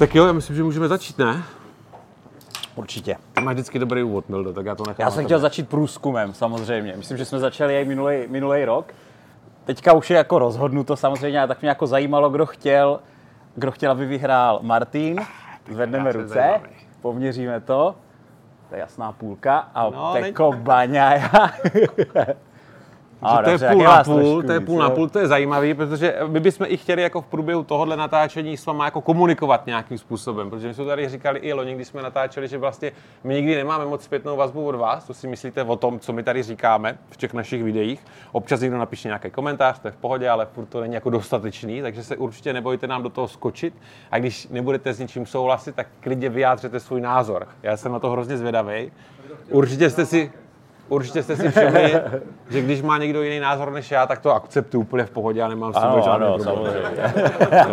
Tak jo, já myslím, že můžeme začít, ne? Určitě. Ty máš vždycky dobrý úvod, Mildo, tak já to nechám. Já jsem chtěl začít průzkumem, samozřejmě. Myslím, že jsme začali i minulý, rok. Teďka už je jako rozhodnuto samozřejmě, ale tak mě jako zajímalo, kdo chtěl, kdo chtěl, aby vyhrál Martin. Zvedneme ruce, zajímavý. poměříme to. To je jasná půlka. A No, Peko Baňaja. A, to je půl na půl, trošku to je půl na půl, to je zajímavý, protože my bychom i chtěli jako v průběhu tohohle natáčení s váma jako komunikovat nějakým způsobem, protože my jsme tady říkali i loni, když jsme natáčeli, že vlastně my nikdy nemáme moc zpětnou vazbu od vás, co si myslíte o tom, co my tady říkáme v těch našich videích. Občas někdo napíše nějaký komentář, to je v pohodě, ale furt to není jako dostatečný, takže se určitě nebojte nám do toho skočit a když nebudete s něčím souhlasit, tak klidně vyjádřete svůj názor. Já jsem na to hrozně zvědavý. Určitě jste si Určitě jste si všimli, že když má někdo jiný názor než já, tak to akceptuju úplně v pohodě a nemám s tím žádný ano, problém. samozřejmě.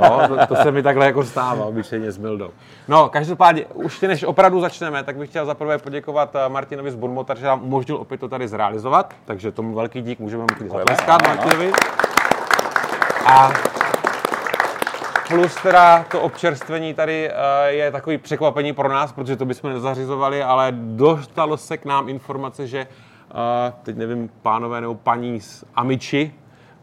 No, to, to, se mi takhle jako stává obyčejně s Mildou. No, každopádně, už než opravdu začneme, tak bych chtěl zaprvé poděkovat eh, Martinovi z Burmota, že nám umožnil opět to tady zrealizovat, takže tomu velký dík, můžeme mu zatleskat. Martinovi. A plus teda to občerstvení tady eh, je takový překvapení pro nás, protože to bychom nezařizovali, ale dostalo se k nám informace, že eh, teď nevím, pánové nebo paní z Amici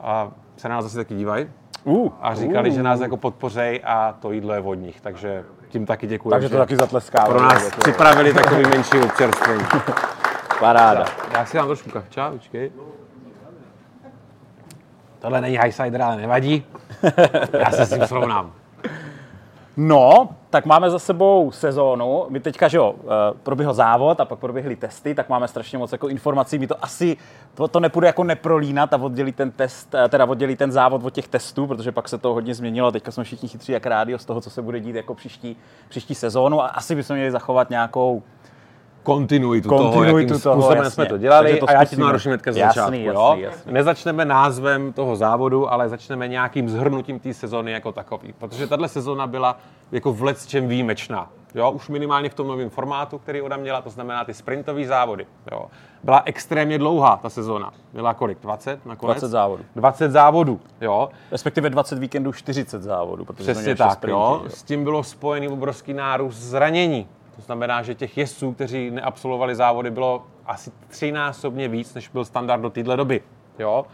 a se na nás zase taky dívají Uh, a říkali, že nás jako podpořej a to jídlo je od nich, takže tím taky děkuji. takže to taky zatleskáme. pro nás Děkuji. připravili takový menší občerstvení. Paráda. Já si dám trošku kavča, počkej. Tohle není high cider, ale nevadí. Já se s tím srovnám. No, tak máme za sebou sezónu. My teďka, že jo, eh, proběhl závod a pak proběhly testy, tak máme strašně moc jako informací. My to asi, to, to nepůjde jako neprolínat a oddělí ten test, eh, teda oddělí ten závod od těch testů, protože pak se to hodně změnilo. Teďka jsme všichni chytří jak rádio z toho, co se bude dít jako příští, příští sezónu a asi bychom měli zachovat nějakou kontinuitu, Kontinuitu toho, jakým toho, způsobem jasně. jsme to dělali Takže to a já ti naruším hnedka z Jasný, začátku. jasný, jo? jasný. Nezačneme názvem toho závodu, ale začneme nějakým zhrnutím té sezóny jako takový. Protože tahle sezóna byla jako v čem výjimečná. Jo, už minimálně v tom novém formátu, který ona měla, to znamená ty sprintové závody. Jo. Byla extrémně dlouhá ta sezóna. Byla kolik? 20 nakonec? 20 závodů. 20 závodů, jo. Respektive 20 víkendů 40 závodů, protože Přesně tak, sprinty, jo. že S tím bylo spojený obrovský nárůst zranění. To znamená, že těch jezdců, kteří neabsolvovali závody, bylo asi třínásobně víc, než byl standard do téhle doby. Jo.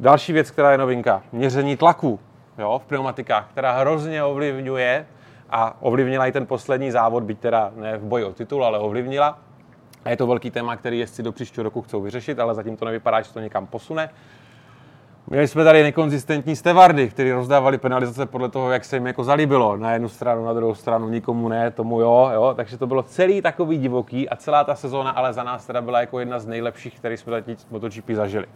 Další věc, která je novinka, měření tlaku jo, v pneumatikách, která hrozně ovlivňuje a ovlivnila i ten poslední závod, byť teda ne v boji o titul, ale ovlivnila. A je to velký téma, který jezdci do příštího roku chcou vyřešit, ale zatím to nevypadá, že to někam posune. Měli jsme tady nekonzistentní stevardy, kteří rozdávali penalizace podle toho, jak se jim jako zalíbilo. Na jednu stranu, na druhou stranu, nikomu ne, tomu jo, jo. Takže to bylo celý takový divoký a celá ta sezóna ale za nás teda byla jako jedna z nejlepších, který jsme zatím MotoGP zažili.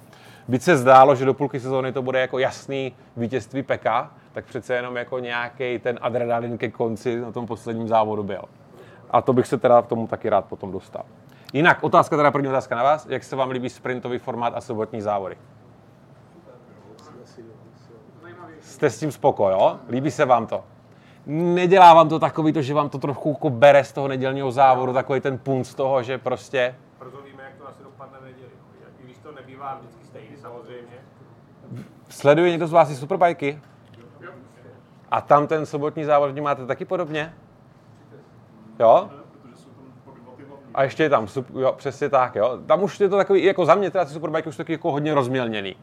Byť se zdálo, že do půlky sezóny to bude jako jasný vítězství Peka, tak přece jenom jako nějaký ten adrenalin ke konci na tom posledním závodu byl. A to bych se teda k tomu taky rád potom dostal. Jinak, otázka teda první otázka na vás. Jak se vám líbí sprintový formát a sobotní závody? Jste s tím spoko, jo? Líbí se vám to? Nedělá vám to takový to, že vám to trochu jako bere z toho nedělního závodu, takový ten punt z toho, že prostě Proto víme, jak to asi dopadne v neděli. I když to nebývá vždycky stejný samozřejmě. sleduje někdo z vás i superbajky? A tam ten sobotní závod vnímáte taky podobně? Jo? A ještě je tam, jo, přesně tak, jo. Tam už je to takový, jako za mě teda ty superbajky už taky jako hodně rozmělněný.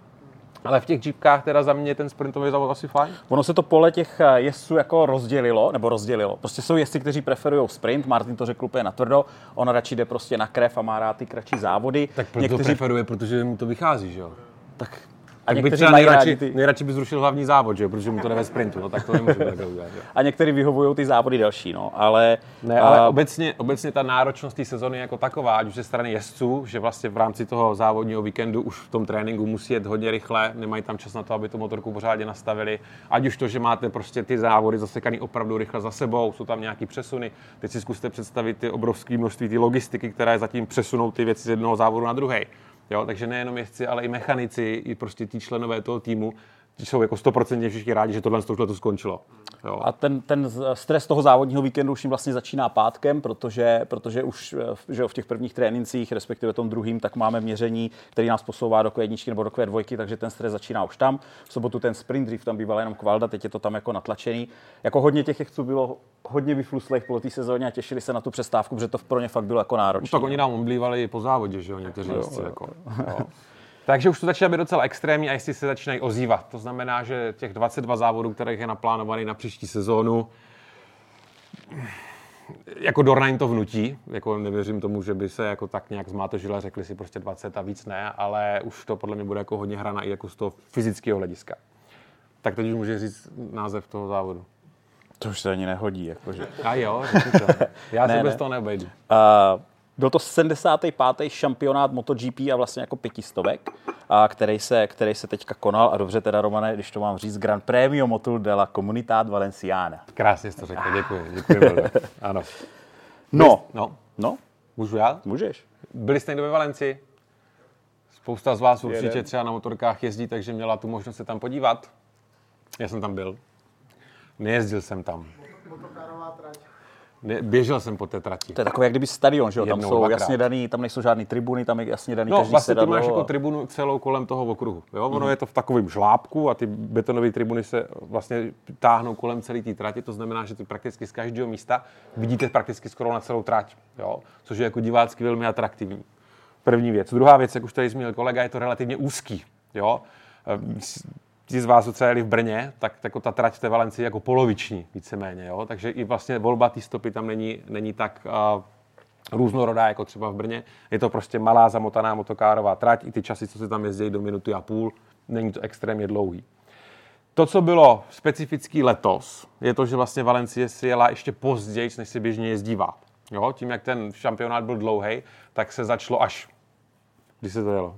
Ale v těch jeepkách teda za mě ten sprintový závod asi fajn. Ono se to pole těch eh, jezdců jako rozdělilo, nebo rozdělilo. Prostě jsou jezdci, kteří preferují sprint, Martin to řekl úplně natvrdo, on radši jde prostě na krev a má rád ty kratší závody. Tak proto to preferuje, protože mu to vychází, že jo? tak, A a by někteří třeba nejradši, ty, nejradši by zrušil hlavní závod, že? Protože mu to jde ve sprintu, no tak to nemůže takhle udělat. že a někteří vyhovují ty závody delší, no, ale... Ne, ale a- obecně, obecně ta náročnost té sezony jako taková, ať už ze strany jezdců, že vlastně v rámci toho závodního víkendu už v tom tréninku musí jet hodně rychle, nemají tam čas na to, aby tu motorku pořádně nastavili. Ať už to, že máte prostě ty závody zasekaný opravdu rychle za sebou, jsou tam nějaký přesuny. Teď si zkuste představit ty obrovské množství ty logistiky, která je zatím přesunou ty věci z jednoho závodu na druhý. Jo, takže nejenom jezdci, ale i mechanici, i prostě ti členové toho týmu jsou jako 100% všichni rádi, že tohle to skončilo. Jo. A ten, ten stres toho závodního víkendu už jim vlastně začíná pátkem, protože, protože už eh, že jo, v těch prvních trénincích, respektive tom druhým, tak máme měření, který nás posouvá do Q1 nebo do Q2, takže ten stres začíná už tam. V sobotu ten sprint, dřív tam býval jenom kvalda, teď je to tam jako natlačený. Jako hodně těch jezdců bylo hodně vyfluslých po té sezóně a těšili se na tu přestávku, protože to pro ně fakt bylo jako náročné. Tak oni nám omblívali po závodě, že jo, někteří jezdci. Jako, jo. Takže už to začíná být docela extrémní a jestli se začínají ozývat. To znamená, že těch 22 závodů, kterých je naplánovaný na příští sezónu, jako Dornain to vnutí, jako nevěřím tomu, že by se jako tak nějak zmátožila, řekli si prostě 20 a víc ne, ale už to podle mě bude jako hodně hra i jako z toho fyzického hlediska. Tak teď už může říct název toho závodu. To už se ani nehodí. Jakože. A jo, to. Já se Ne, bez ne. toho neobejdu. Uh, byl to 75. šampionát MotoGP a vlastně jako pětistovek, a který, se, který se teďka konal. A dobře teda, Romane, když to mám říct, Grand Premio Motul de la Comunidad Valenciana. Krásně jsi to řekl, děkuji. Děkuji velmi. Ano. No, No, no, můžu já? můžeš. Byli jste někdo ve Valencii? Spousta z vás určitě Jeden. třeba na motorkách jezdí, takže měla tu možnost se tam podívat. Já jsem tam byl. Nejezdil jsem tam. Motokárová trať. Ne, běžel jsem po té trati. To je takové jak kdyby stadion, že jo? Tam Jednou, jsou dvakrát. jasně daný, tam nejsou žádný tribuny, tam je jasně daný No, každý vlastně ty sedadlo máš jako tribunu celou kolem toho okruhu. Jo? Ono je to v takovém žlábku a ty betonové tribuny se vlastně táhnou kolem celé té trati, to znamená, že ty prakticky z každého místa vidíte prakticky skoro na celou trať, jo? což je jako divácky velmi atraktivní. První věc. Druhá věc, jak už tady zmínil kolega, je to relativně úzký. Jo? Ti z vás, co jeli v Brně, tak jako ta trať té Valencii je jako poloviční, víceméně. Jo? Takže i vlastně volba té stopy tam není, není tak uh, různorodá, jako třeba v Brně. Je to prostě malá zamotaná motokárová trať, i ty časy, co se tam jezdí do minuty a půl, není to extrémně dlouhý. To, co bylo specifický letos, je to, že vlastně Valencie si jela ještě později, než se běžně jezdívá. Jo? Tím, jak ten šampionát byl dlouhý, tak se začalo až. Kdy se to jelo?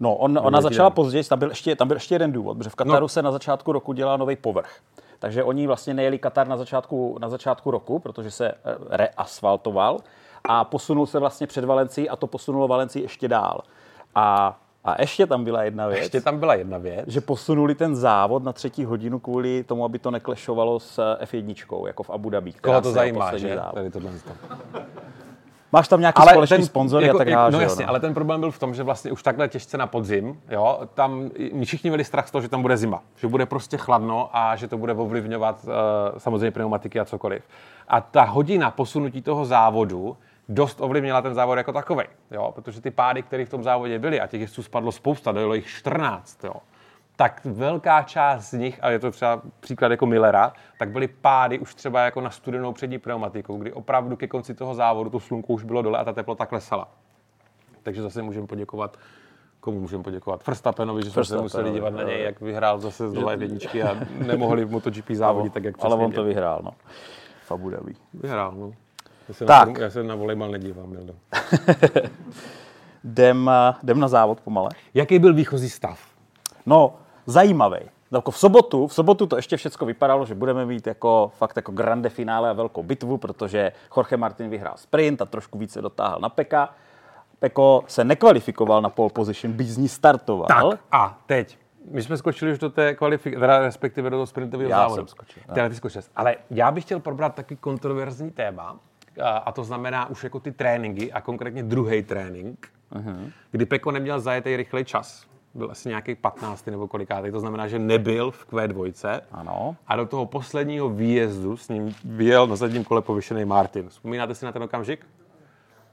No, on, ona začala později, tam byl, ještě, tam byl ještě jeden důvod, protože v Kataru No. no. se na začátku roku dělal nový povrch. Takže oni vlastně nejeli Katar na začátku, na začátku roku, protože se eh, reasfaltoval a posunul se vlastně před Valencií a to posunulo Valencii ještě dál. A, a ještě tam byla jedna věc, Ještě tam byla jedna věc. že posunuli ten závod na třetí hodinu kvůli tomu, aby to neklešovalo s F1, jako v Abu Dhabi. Koho to zajímá, že? závod. Tady tohle. Máš tam nějaký společný sponzory a tak dále, No jasně, no. ale ten problém byl v tom, že vlastně už takhle těžce na podzim, jo, tam všichni měli strach z toho, že tam bude zima, že bude prostě chladno a že to bude ovlivňovat uh, samozřejmě pneumatiky a cokoliv. A ta hodina posunutí toho závodu dost ovlivnila ten závod jako takový, jo, protože ty pády, které v tom závodě byly, a těch jezdců spadlo spousta, dojelo jich 14, jo, tak velká část z nich, a je to třeba příklad jako Millera, tak byly pády už třeba jako na studenou přední pneumatikou, kdy opravdu ke konci toho závodu to slunko už bylo dole a ta teplota klesala. Takže zase můžeme poděkovat Komu můžeme poděkovat? Verstappenovi, že jsme se museli dívat na něj, jak vyhrál zase z dole jedničky a nemohli v MotoGP závodit tak, jak ale on to vyhrál, no. V Abu Dhabi. vyhrál. No. Já se, Tak. Na, já se na volejbal nedívám. Mildo. Jdem, eh, jdem na závod pomale. Jaký byl výchozí stav? No, zajímavý. Jako v sobotu, v sobotu to ještě všechno vypadalo, že budeme mít jako fakt jako grande finále a velkou bitvu, protože Jorge Martin vyhrál sprint a trošku více dotáhl na Peka. Peko se nekvalifikoval na pole position, byť z ní startoval. Tak a teď. My jsme skočili už do té kvalifikace, respektive do toho sprintového Já závodu. jsem skočil. Teda ty skočil. Ale já bych chtěl probrat taky kontroverzní téma, a, a to znamená už jako ty tréninky a konkrétně druhý trénink, uh-huh. kdy Peko neměl zajetý rychlej čas. Byl asi nějaký 15. nebo kolikátý, to znamená, že nebyl v Q2. Ano. A do toho posledního výjezdu s ním vyjel na zadním kole povyšený Martin. Vzpomínáte si na ten okamžik?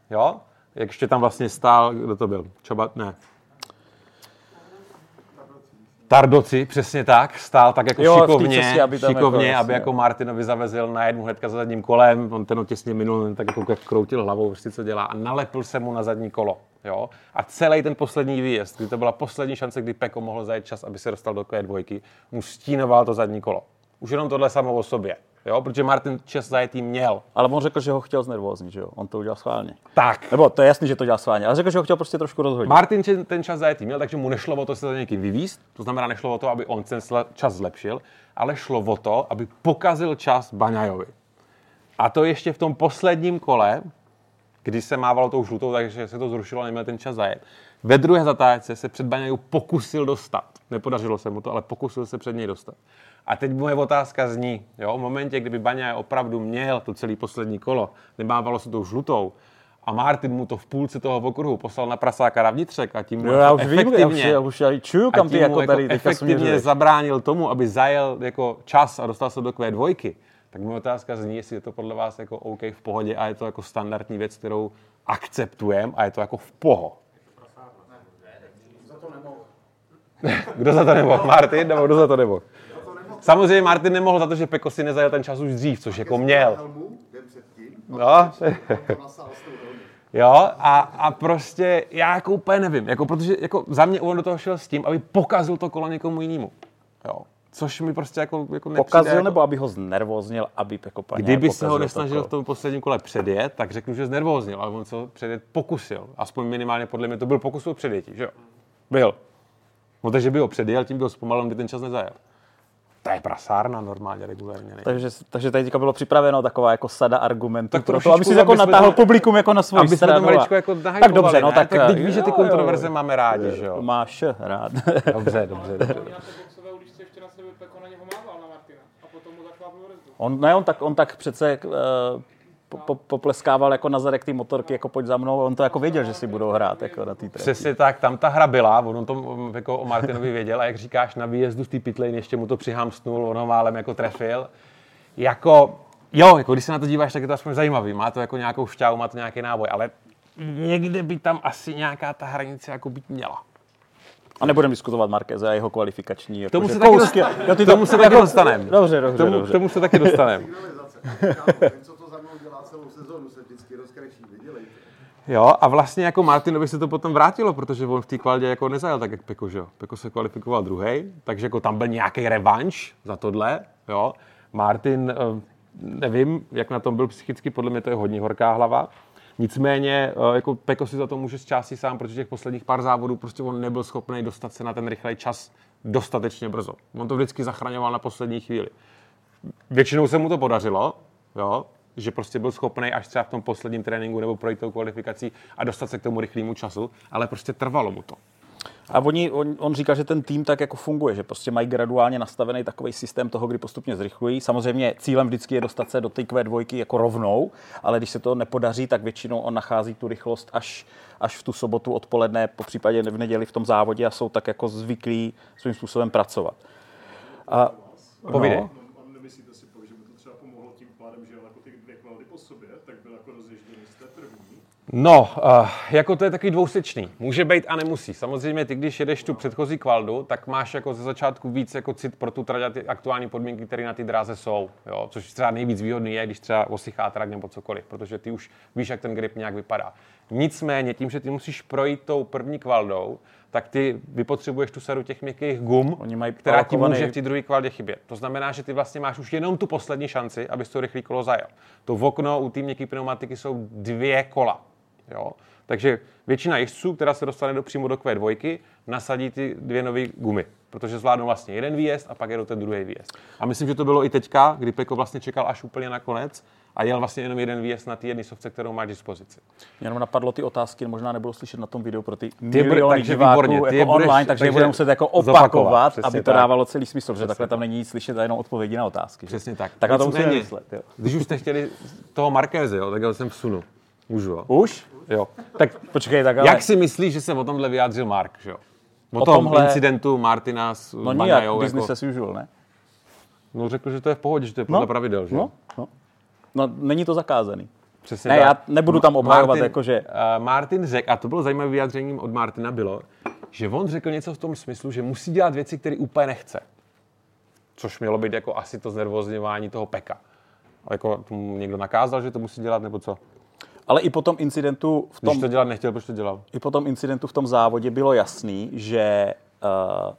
Jo? Jak ještě tam vlastně stál, kdo to byl? Čoba, ne. Tardoci, přesně tak, stál tak jako Jo, šikovně, cestě, aby šikovně, jako, aby jako Martinovi zavezl na jednu hnedka za zadním kolem, on ten ho těsně minul, tak jako jak kroutil hlavou, prostě co dělá a nalepil se mu na zadní kolo. Jo? A celý ten poslední výjezd, kdy to byla poslední šance, kdy Peko mohl zajet čas, aby se dostal do Q2, mu stínoval to zadní kolo. Už jenom tohle samo o sobě. Jo? Protože Martin čas zajetý měl. Ale on řekl, že ho chtěl znervóznit, že jo? On to udělal schválně. Tak. Nebo to je jasný, že to dělal schválně, ale řekl, že ho chtěl prostě trošku rozhodit. Martin ten čas zajetý měl, takže mu nešlo o to se za někým vyvíst, to znamená nešlo o to, aby on ten čas zlepšil, ale šlo o to, aby pokazil čas Baňajovi. A to ještě v tom posledním kole, když se mávalo tou žlutou, takže se to zrušilo a neměl ten čas zajet. Ve druhé zatáčce se před Baňajou pokusil dostat. Nepodařilo se mu to, ale pokusil se před něj dostat. A teď moje otázka zní, jo, v momentě, kdyby Baňa opravdu měl to celý poslední kolo, nemávalo se tou žlutou, a Martin mu to v půlce toho okruhu poslal na prasáka na vnitřek a tím já už vím, já už, efektivně, já už já čuju, kam ty jako tady efektivně směřuješ. zabránil tomu, aby zajel jako čas a dostal se do Q2, tak moje otázka zní, jestli je to podle vás jako OK v pohodě a je to jako standardní věc, kterou akceptujeme a je to jako v poho. Kdo za to nemohl? Martin nebo kdo za to nemohl? Samozřejmě Martin nemohl za to, že Peko si nezajel ten čas už dřív, což jako měl. No, jo, a, a prostě já jako úplně nevím, jako, protože jako za mě on do toho šel s tím, aby pokazil to kolo někomu jinému. Jo. Což mi prostě jako, jako nepřijde Pokazil jako... nebo aby ho znervoznil, aby jako paní Kdyby se ho nesnažil v tom posledním kole předjet, tak řeknu, že znervóznil, ale on se ho předjet pokusil. Aspoň minimálně podle mě to byl pokus o předjetí, že jo? Byl. No takže by ho předjel, tím by ho zpomalil, by ten čas nezajel. To je prasárna normálně, regulárně. Ne? Takže, takže tady teďka bylo připraveno taková jako sada argumentů Tak pro to, trošičku, aby si jako aby natáhl to- publikum jako na svoji Aby to stranu. a- maličko jako tak dobře, no tak... tak teď víš, že ty jo, kontroverze jo. máme rádi, že jo? Máš rád. Dobře, dobře, dobře. Na to boxové uličce ještě na sebe Peko na něho mával na Martina a potom mu zaklápnul rezdu. On, ne, on tak, on tak přece uh, po, po, popleskával jako na zadek ty motorky, jako pojď za mnou, on to jako věděl, že si budou hrát jako na té trati. Přesně tak, tam ta hra byla, on o tom jako o Martinovi věděl a jak říkáš, na výjezdu z té pitlane ještě mu to přihamstnul, on ho málem jako trefil. Jako, jo, jako když se na to díváš, tak je to aspoň zajímavý, má to jako nějakou šťávu, má to nějaký náboj, ale někde by tam asi nějaká ta hranice jako být měla. A nebudeme diskutovat Markéze a jeho kvalifikační. Jako, tomu se taky kousky- dosta- ty tomu se taky dostaneme. Dobře, dobře, Tomu, dobře. tomu se taky dostaneme. Co to za mnou dělá celou sezonu, se vždycky rozkreší, vydělejte. Jo, a vlastně jako Martinovi se to potom vrátilo, protože on v té kvaldě jako nezajel tak, jak Peko, že jo. Peko se kvalifikoval druhý, takže jako tam byl nějaký revanš za tohle, jo. Martin, eh, nevím, jak na tom byl psychicky, podle mě to je hodně horká hlava. Nicméně, eh, jako Peko si za to může z části sám, protože těch posledních pár závodů prostě on nebyl schopný dostat se na ten rychlej čas dostatečně brzo. On to vždycky zachraňoval na poslední chvíli. Většinou se mu to podařilo, jo, že prostě byl schopný až třeba v tom posledním tréninku nebo projít tou kvalifikací a dostat se k tomu rychlému času, ale prostě trvalo mu to. A oni, on, on říká, že ten tým tak jako funguje, že prostě mají graduálně nastavený takový systém toho, kdy postupně zrychlují. Samozřejmě cílem vždycky je dostat se do té Q2 jako rovnou, ale když se to nepodaří, tak většinou on nachází tu rychlost až, až v tu sobotu odpoledne, po případě v neděli v tom závodě a jsou tak jako zvyklí svým způsobem pracovat. A, Povídej. no, A nemyslíte si pak, že by to třeba pomohlo tím pádem, že jako ty dvě kvality po sobě, tak byl jako rozježděný z té první? No, uh, jako to je taky dvousečný. Může být a nemusí. Samozřejmě ty, když jedeš tu předchozí kvaldu, tak máš jako ze začátku víc jako cit pro tu trať a ty aktuální podmínky, které na té dráze jsou. Jo? Což třeba nejvíc výhodný je, když třeba osychá trak nebo cokoliv, protože ty už víš, jak ten grip nějak vypadá. Nicméně tím, že ty musíš projít tou první kvaldou, tak ty vypotřebuješ tu sadu těch měkkých gum, Oni mají která ti může v té druhé kvaldě chybět. To znamená, že ty vlastně máš už jenom tu poslední šanci, abys to rychlý kolo zajel. To v okno u té měkké pneumatiky jsou dvě kola. Jo? Takže většina jezdců, která se dostane do, přímo do Q2, nasadí ty dvě nové gumy, protože zvládnou vlastně jeden výjezd a pak jedou ten druhý výjezd. A myslím, že to bylo i teďka, kdy Peko vlastně čekal až úplně na konec a jel vlastně jenom jeden výjezd na té jedné sovce, kterou má k dispozici. Mě jenom napadlo ty otázky, možná nebudou slyšet na tom videu pro ty, Ty miliony takže diváků výborně, ty je jako budeš- online, takže, takže budeme muset jako zopakovat, opakovat, přesně aby to tak. dávalo celý smysl, protože takhle tak. tam není nic slyšet a jenom odpovědi na otázky. že? Přesně tak. Tak na to musíme myslet. Jo. Když už jste chtěli toho Markéze, jo, tak já jsem vsunu. Můžu, jo? Už? jo. Tak Počkej, tak ale... Jak si myslíš, že se o tomhle vyjádřil Mark, že jo? O, O tom tomhle- incidentu Martina s No nijak, business jako, as usual, ne? no řekl, že to je v pohodě, že to je podle pravidel, že jo? no, no. no, není to zakázaný. Přesně Ne, tak. já nebudu tam obhajovat, Martin, jakože- Uh, Martin řekl, a to bylo zajímavé vyjádřením od Martina bylo, že on řekl něco v tom smyslu, že musí dělat věci, které úplně nechce. Což mělo být jako asi to znervozňování toho peka. A jako tomu někdo nakázal, že to musí dělat, nebo co? Ale i po tom incidentu v Když tom, to dělat nechtěl, proč to dělal? i po tom incidentu v tom závodě bylo jasný, že uh,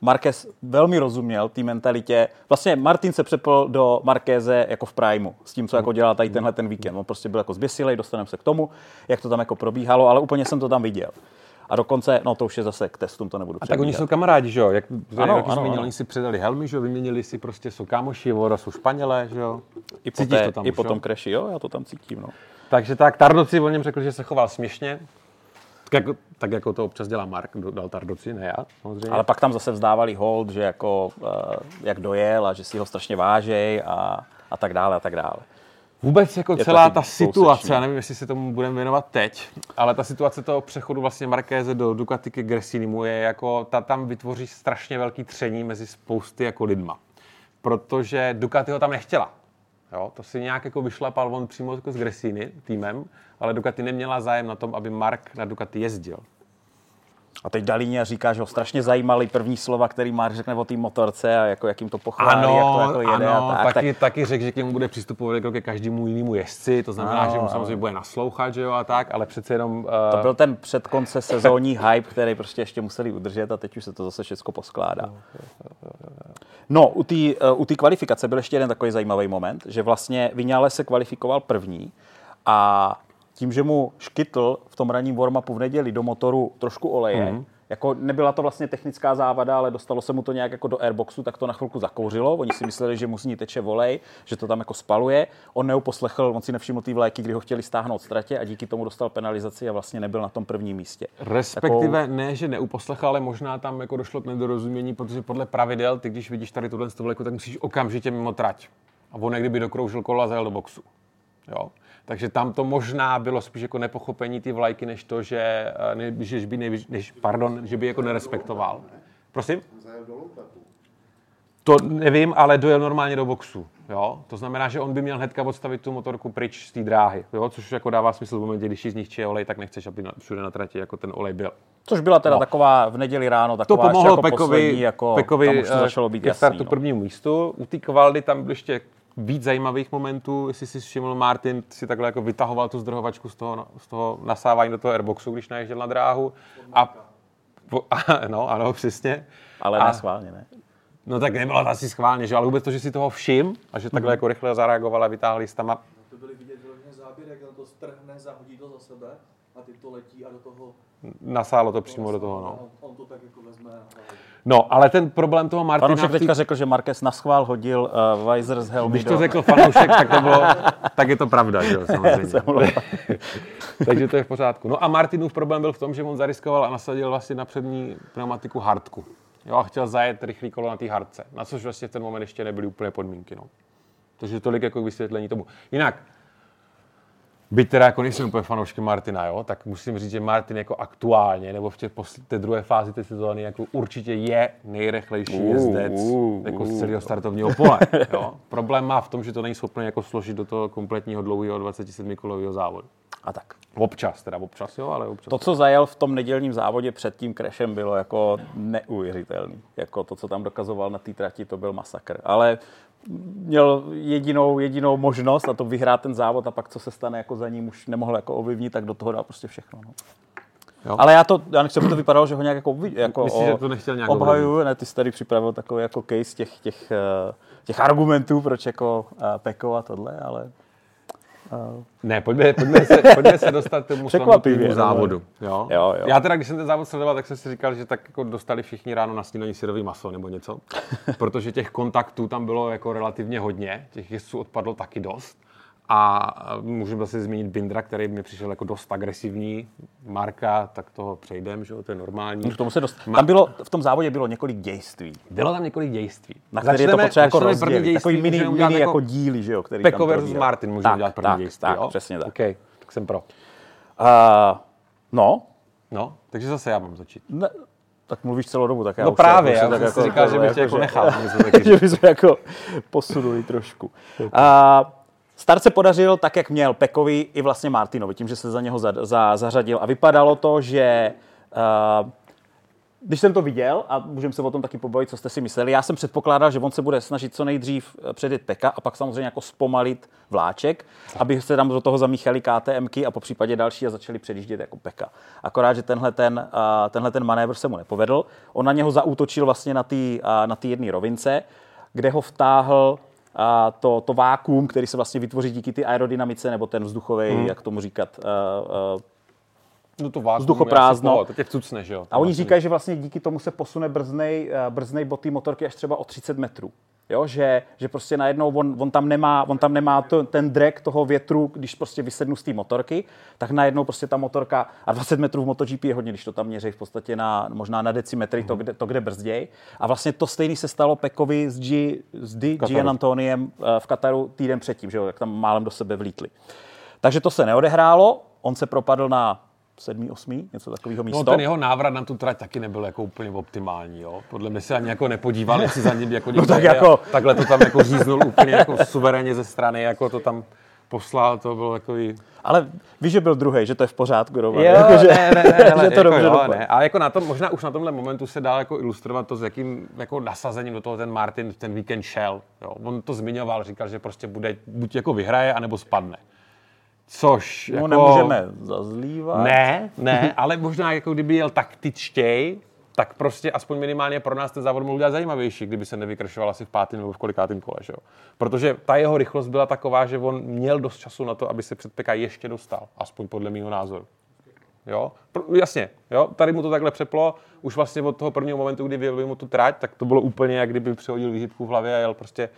Marquez velmi rozuměl té mentalitě. Vlastně Martin se přepl do Markéze jako v Primeu, s tím, co jako dělal tady tenhle ten víkend. On prostě byl jako zběsilej, dostaneme se k tomu, jak to tam jako probíhalo, ale úplně jsem to tam viděl. A dokonce, no to už je zase k testům, to nebudu A tak oni jsou kamarádi, že jo? Jak Ano, ano, ano, zmínil, ano. oni si předali helmy, že jo? Vyměnili si prostě, jsou kámoši, voda jsou Španělé, že jo? I po, Cítíš té, to tam i už, po jo? tom crashi, jo, já to tam cítím, no. Takže tak, Tardoci o něm řekl, že se choval směšně. Tak jako, tak jako to občas dělá Mark, dal Tardoci, ne já, samozřejmě. Ale pak tam zase vzdávali hold, že jako, uh, jak dojel a že si ho strašně vážej a, a tak dále a tak dále. Vůbec jako Je celá ta kousečný. situace, já nevím, jestli se tomu budeme věnovat teď, ale ta situace toho přechodu vlastně Markéze do Ducati ke Gresinimu je jako, ta tam vytvoří strašně velký tření mezi spousty jako lidma. Protože Ducati ho tam nechtěla. Jo, to si nějak jako vyšlapal on přímo jako s Gresini týmem, ale Ducati neměla zájem na tom, aby Mark na Ducati jezdil. A teď Dalíně říká, že ho strašně zajímaly první slova, který Mark řekne o té motorce a jako, jak jim to pochválí, jak to jako jede ano, a tak. taky, tak taky řekl, že k němu bude přistupovat jako ke každému jinému jezdci, to znamená, Ano, že mu ano. samozřejmě bude naslouchat, že jo, a tak, ale přece jenom... Uh, to byl ten předkonce sezónní hype, který prostě ještě museli udržet a teď už se to zase všechno poskládá. No, u té uh, u kvalifikace byl ještě jeden takový zajímavý moment, že vlastně Viňále se kvalifikoval první a tím, že mu škytl v tom ranním warm-upu v neděli do motoru trošku oleje, mm. jako nebyla to vlastně technická závada, ale dostalo se mu to nějak jako do airboxu, tak to na chvilku zakouřilo. Oni si mysleli, že mu z ní teče volej, že to tam jako spaluje. On neuposlechl, on si nevšiml té vlajky, kdy ho chtěli stáhnout z tratě a díky tomu dostal penalizaci a vlastně nebyl na tom prvním místě. Respektive ne, že neuposlechal, ale možná tam jako došlo k nedorozumění, protože podle pravidel, ty když vidíš tady tuhle vlajku, tak musíš okamžitě mimo trať. A on kdyby dokroužil kolo a zajel do boxu. Jo? Takže tam to možná bylo spíš jako nepochopení ty vlajky, než to, že, eh, ne, že by, než, než, pardon, že by jako nerespektoval. Prosím? To nevím, ale dojel normálně do boxu. Jo? To znamená, že on by měl hnedka odstavit tu motorku pryč z té dráhy, jo? což jako dává smysl v momentě, když jí zničí olej, tak nechceš, aby na, všude na trati jako ten olej byl. Což byla teda No. taková v neděli ráno To taková ještě pomohlo jako Pekovi, poslední, jako Pekovi tam už to eh, začalo být ke jasný. startu No. prvnímu místu. U té kvaldy tam byl ještě víc zajímavých momentů, jestli si všiml, Martin si takhle jako vytahoval tu zdrhovačku z toho, z toho nasávání do toho airboxu, když naježděl na dráhu. A, a, no, ano, přesně. Ale a, ne schválně, ne? No tak nebylo to asi schválně, že? ale vůbec to, že si toho všim a že Mhm. takhle jako rychle zareagoval a vytáhl listama. To byly vidět vyloženě záběr, jak on to strhne, zahodí to za sebe a ty to letí a do toho... Nasálo to přímo do toho, no. On, on to tak jako vezme a. No, ale ten problém toho Martina... Fanoušek té- teďka řekl, že Marquez na schvál hodil uh, Weiser z helmy Když to řekl fanoušek, tak to bylo, tak je to pravda, že jo, samozřejmě. Takže to je v pořádku. No a Martinův problém byl v tom, že on zariskoval a nasadil vlastně na přední pneumatiku hardku. Jo, a chtěl zajet rychlý kolo na té hardce, na což vlastně v ten moment ještě nebyly úplně podmínky. No. Takže tolik jako vysvětlení tomu. Jinak, byť teda jako nejsem úplně fanouškem Martina, jo, tak musím říct, že Martin jako aktuálně, nebo v těch posl- té druhé fázi té sezóny, jako určitě je nejrychlejší Uh, jezdec uh, jako z celého startovního pole. Jo. Problém má v tom, že to není schopné jako složit do toho kompletního dlouhého 27 kolového závodu. A tak. Občas, teda občas, jo, ale občas. To, co zajel v tom nedělním závodě před tím crashem, bylo jako neuvěřitelný. Jako to, co tam dokazoval na té trati, to byl masakr. Ale měl jedinou, jedinou možnost a to vyhrát ten závod a pak co se stane jako za ním už nemohl jako ovlivnit, tak do toho dal prostě všechno. No. Jo. Ale já to, já nechci, aby to vypadalo, že ho nějak jako, jako Myslíš, že to nechtěl nějak obhajuju, ne, ty jsi tady připravil takový jako case těch, těch, eh, těch argumentů, proč jako uh, Peko a tohle, ale Ne, pojďme, pojďme, se, pojďme se dostat k tomu no. závodu. Jo? Jo, jo. Já teda, když jsem ten závod sledoval, tak jsem si říkal, že tak jako dostali všichni ráno na snídaní syrový maso nebo něco. Protože těch kontaktů tam bylo jako relativně hodně, těch jezdců odpadlo taky dost. A můžeme zase zmínit Bindra, který mi přišel jako dost agresivní. Marka, tak toho přejdem, že jo, to je normální. k tomu se dost... Tam bylo, v tom závodě bylo několik dějství. Bylo tam několik dějství. Na který je to potřeba jako rozdělit. Takový mini, mini jako díly, že jo, který Peko tam versus. Martin můžeme tak, udělat první tak, dějství, tak, jo? přesně tak. OK, tak jsem pro. Uh, no, No, takže zase já mám začít. ne, tak mluvíš celou dobu, tak já No už právě, už já tak jsem si říkal, že bych tě jako nechal. něco taky že bychom jako posunuli trošku. A start se podařil tak, jak měl Pekovi i vlastně Martinovi, tím, že se za něho za, za, zařadil. A vypadalo to, že uh, když jsem to viděl, a můžeme se o tom taky pobavit, co jste si mysleli, já jsem předpokládal, že on se bude snažit co nejdřív eh, předjet Peka a pak samozřejmě jako zpomalit vláček, aby se tam do toho zamíchali KTMky a po případě další a začali předjíždět jako Peka. Akorát, že tenhle ten, a, tenhle ten manévr se mu nepovedl. On na něho zaútočil vlastně na té na jedné rovince, kde ho vtáhl to, to vákuum, který se vlastně vytvoří díky ty aerodynamice, nebo ten vzduchový, hmm. jak tomu říkat, uh, uh, No to vákuum vzduchoprázdno. To tě vcucne, že jo? A oni říkají, že vlastně díky tomu se posune brznej, eh, brznej bod té motorky až třeba o 30 metrů. Jo, že, že prostě najednou on, on tam nemá, on tam nemá to, ten drag toho větru, když prostě vysednu z té motorky, tak najednou prostě ta motorka, a 20 metrů v MotoGP je hodně, když to tam měří v podstatě na, možná na decimetry, to, kde, to, kde brzděj. A vlastně to stejné se stalo Pekovi s, G, s D. Gian Antoniem eh, v Kataru týden předtím, že jo, jak tam málem do sebe vlítli. Takže to se neodehrálo, on se propadl na sedmý, osmý, něco takového místo. No ten jeho návrat na tu trať taky nebyl jako úplně optimální, jo. Podle mě se ani jako nepodíval, jestli za ním jako někdo tak jako- takhle to tam jako říznul úplně jako suverénně ze strany, jako to tam poslal, to bylo takový... Ale víš, že byl druhý, že to je v pořádku, Roman. Jo, jako, že, ne, ne, ne, že to jako dobře jo, ne. A jako na tom, možná už na tomhle momentu se dá jako ilustrovat to, s jakým jako nasazením do toho ten Martin ten víkend šel. Jo. On to zmiňoval, říkal, že prostě bude, buď jako vyhraje, anebo spadne. Což No jako... nemůžeme zazlívat. Ne, ne, ale možná jako kdyby jel taktičtěji, tak prostě aspoň minimálně pro nás ten závod mohl udělat zajímavější, kdyby se nevykršoval asi v pátém nebo v kolikátém kole. Že jo? Protože ta jeho rychlost byla taková, že on měl dost času na to, aby se před PK ještě dostal, aspoň podle mého názoru. Jo? Pro- Jasně, jo? tady mu to takhle přeplo, už vlastně od toho prvního momentu, kdy vyjel mu tu trať, tak to bylo úplně, jak kdyby přihodil výhybku v hlavě a jel prostě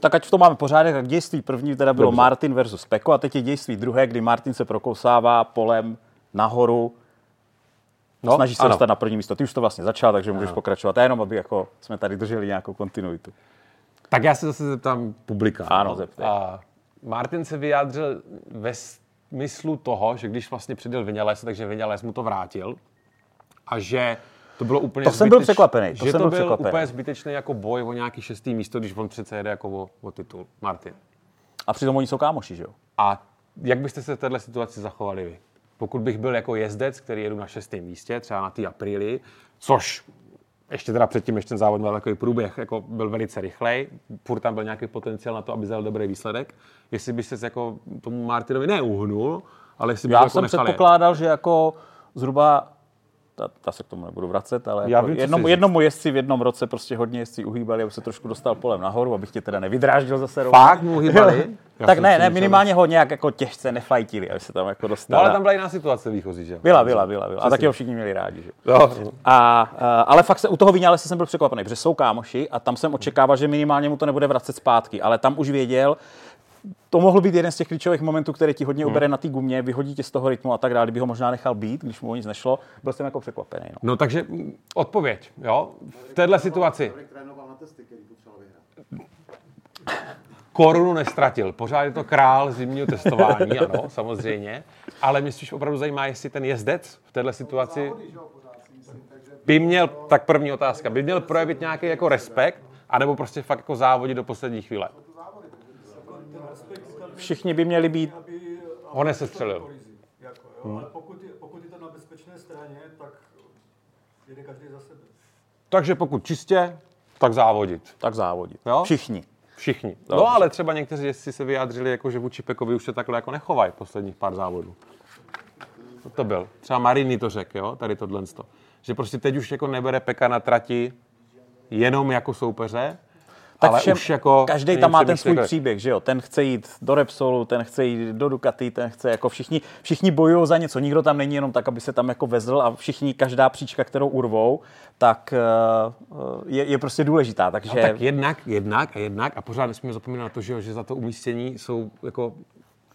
Tak ať v tom máme pořádek, tak dějství první teda bylo Dobře. Martin versus Peko a teď je dějství druhé, kdy Martin se prokousává polem nahoru, no, snaží se ano. dostat na první místo. Ty už to vlastně začal, takže můžeš pokračovat. Já jenom, aby jako jsme tady drželi nějakou kontinuitu. Tak já se zase zeptám publika. Ano, no. zeptej. A Martin se vyjádřil ve smyslu toho, že když vlastně přidal Vinales, takže Vinales mu to vrátil a že to bylo úplně To jsem byl překvapený, to že jsem to byl byl překvapený. úplně zbytečný jako boj o nějaký šestý místo, když on přece jede jako o, o titul. Martin. A přitom oni jsou kámoši, že jo? A jak byste se v této situaci zachovali vy? Pokud bych byl jako jezdec, který jedu na šestém místě, třeba na té apríli, což ještě teda předtím, ještě ten závod měl takový průběh, jako byl velice rychlej, furt tam byl nějaký potenciál na to, aby vzal dobrý výsledek. Jestli by se jako tomu Martinovi neuhnul, ale jestli by Já jako jsem nechal jet. předpokládal, že jako zhruba ta, ta se k tomu nebudu vracet, ale Já jako vím, jednom, jednomu jezdci v jednom roce prostě hodně jezdci uhýbali, aby se trošku dostal polem nahoru, abych tě teda nevydráždil zase Roman. Fakt mu hýbali? Já tak ne, ne, minimálně ho nějak jako těžce nefajtili, aby se tam jako dostal. No ale tam byla jiná situace výchozí, že? jo? Byla, byla, byla, byla. A taky ho všichni měli rádi, že? Jo. A, a, ale fakt se u toho Vinales jsem byl překvapený, protože jsou kámoši a tam jsem očekával, že minimálně mu to nebude vracet zpátky, ale tam už věděl, to mohl být jeden z těch klíčových momentů, který ti hodně ubere na té gumě, vyhodí tě z toho rytmu a tak dále, kdyby ho možná nechal být, když mu o nic nešlo, byl jsem jako překvapený. No. No takže mm, odpověď, jo? V téhle situaci. Člověk trénoval na testy, který potřeboval vyhrát. korunu nestratil. Pořád je to král zimního testování, ano, samozřejmě. Ale mě spíš opravdu zajímá, jestli ten jezdec v této situaci by měl, tak první otázka, by měl projevit nějaký jako respekt, anebo prostě fakt jako závodit do poslední chvíle. Všichni by měli být, Ho nesestřelil. Jako, jo. Ale pokud je, pokud je to na bezpečné straně, tak jede každý za sebe. Takže pokud čistě, tak závodit. tak závodit. Jo? Všichni. Všichni. Dobře. No ale třeba někteří jezdci se vyjádřili, jako, že vůči Pekovi už se takhle jako nechovají posledních pár závodů. Co to byl? Třeba Marini to řekl, jo, tady tohle. Že prostě teď už jako nebere Peka na trati jenom jako soupeře, Tak ale všem, už jako... každý tam má ten svůj jako- příběh, že jo? Ten chce jít do Repsolu, ten chce jít do Ducati, ten chce jako všichni, všichni bojují za něco. Nikdo tam není jenom tak, aby se tam jako vezl a všichni, každá příčka, kterou urvou, tak eh, je, je prostě důležitá. Takže No, tak jednak, jednak a jednak a pořád nesmíme zapomínat na to, že, jo, že za to umístění jsou jako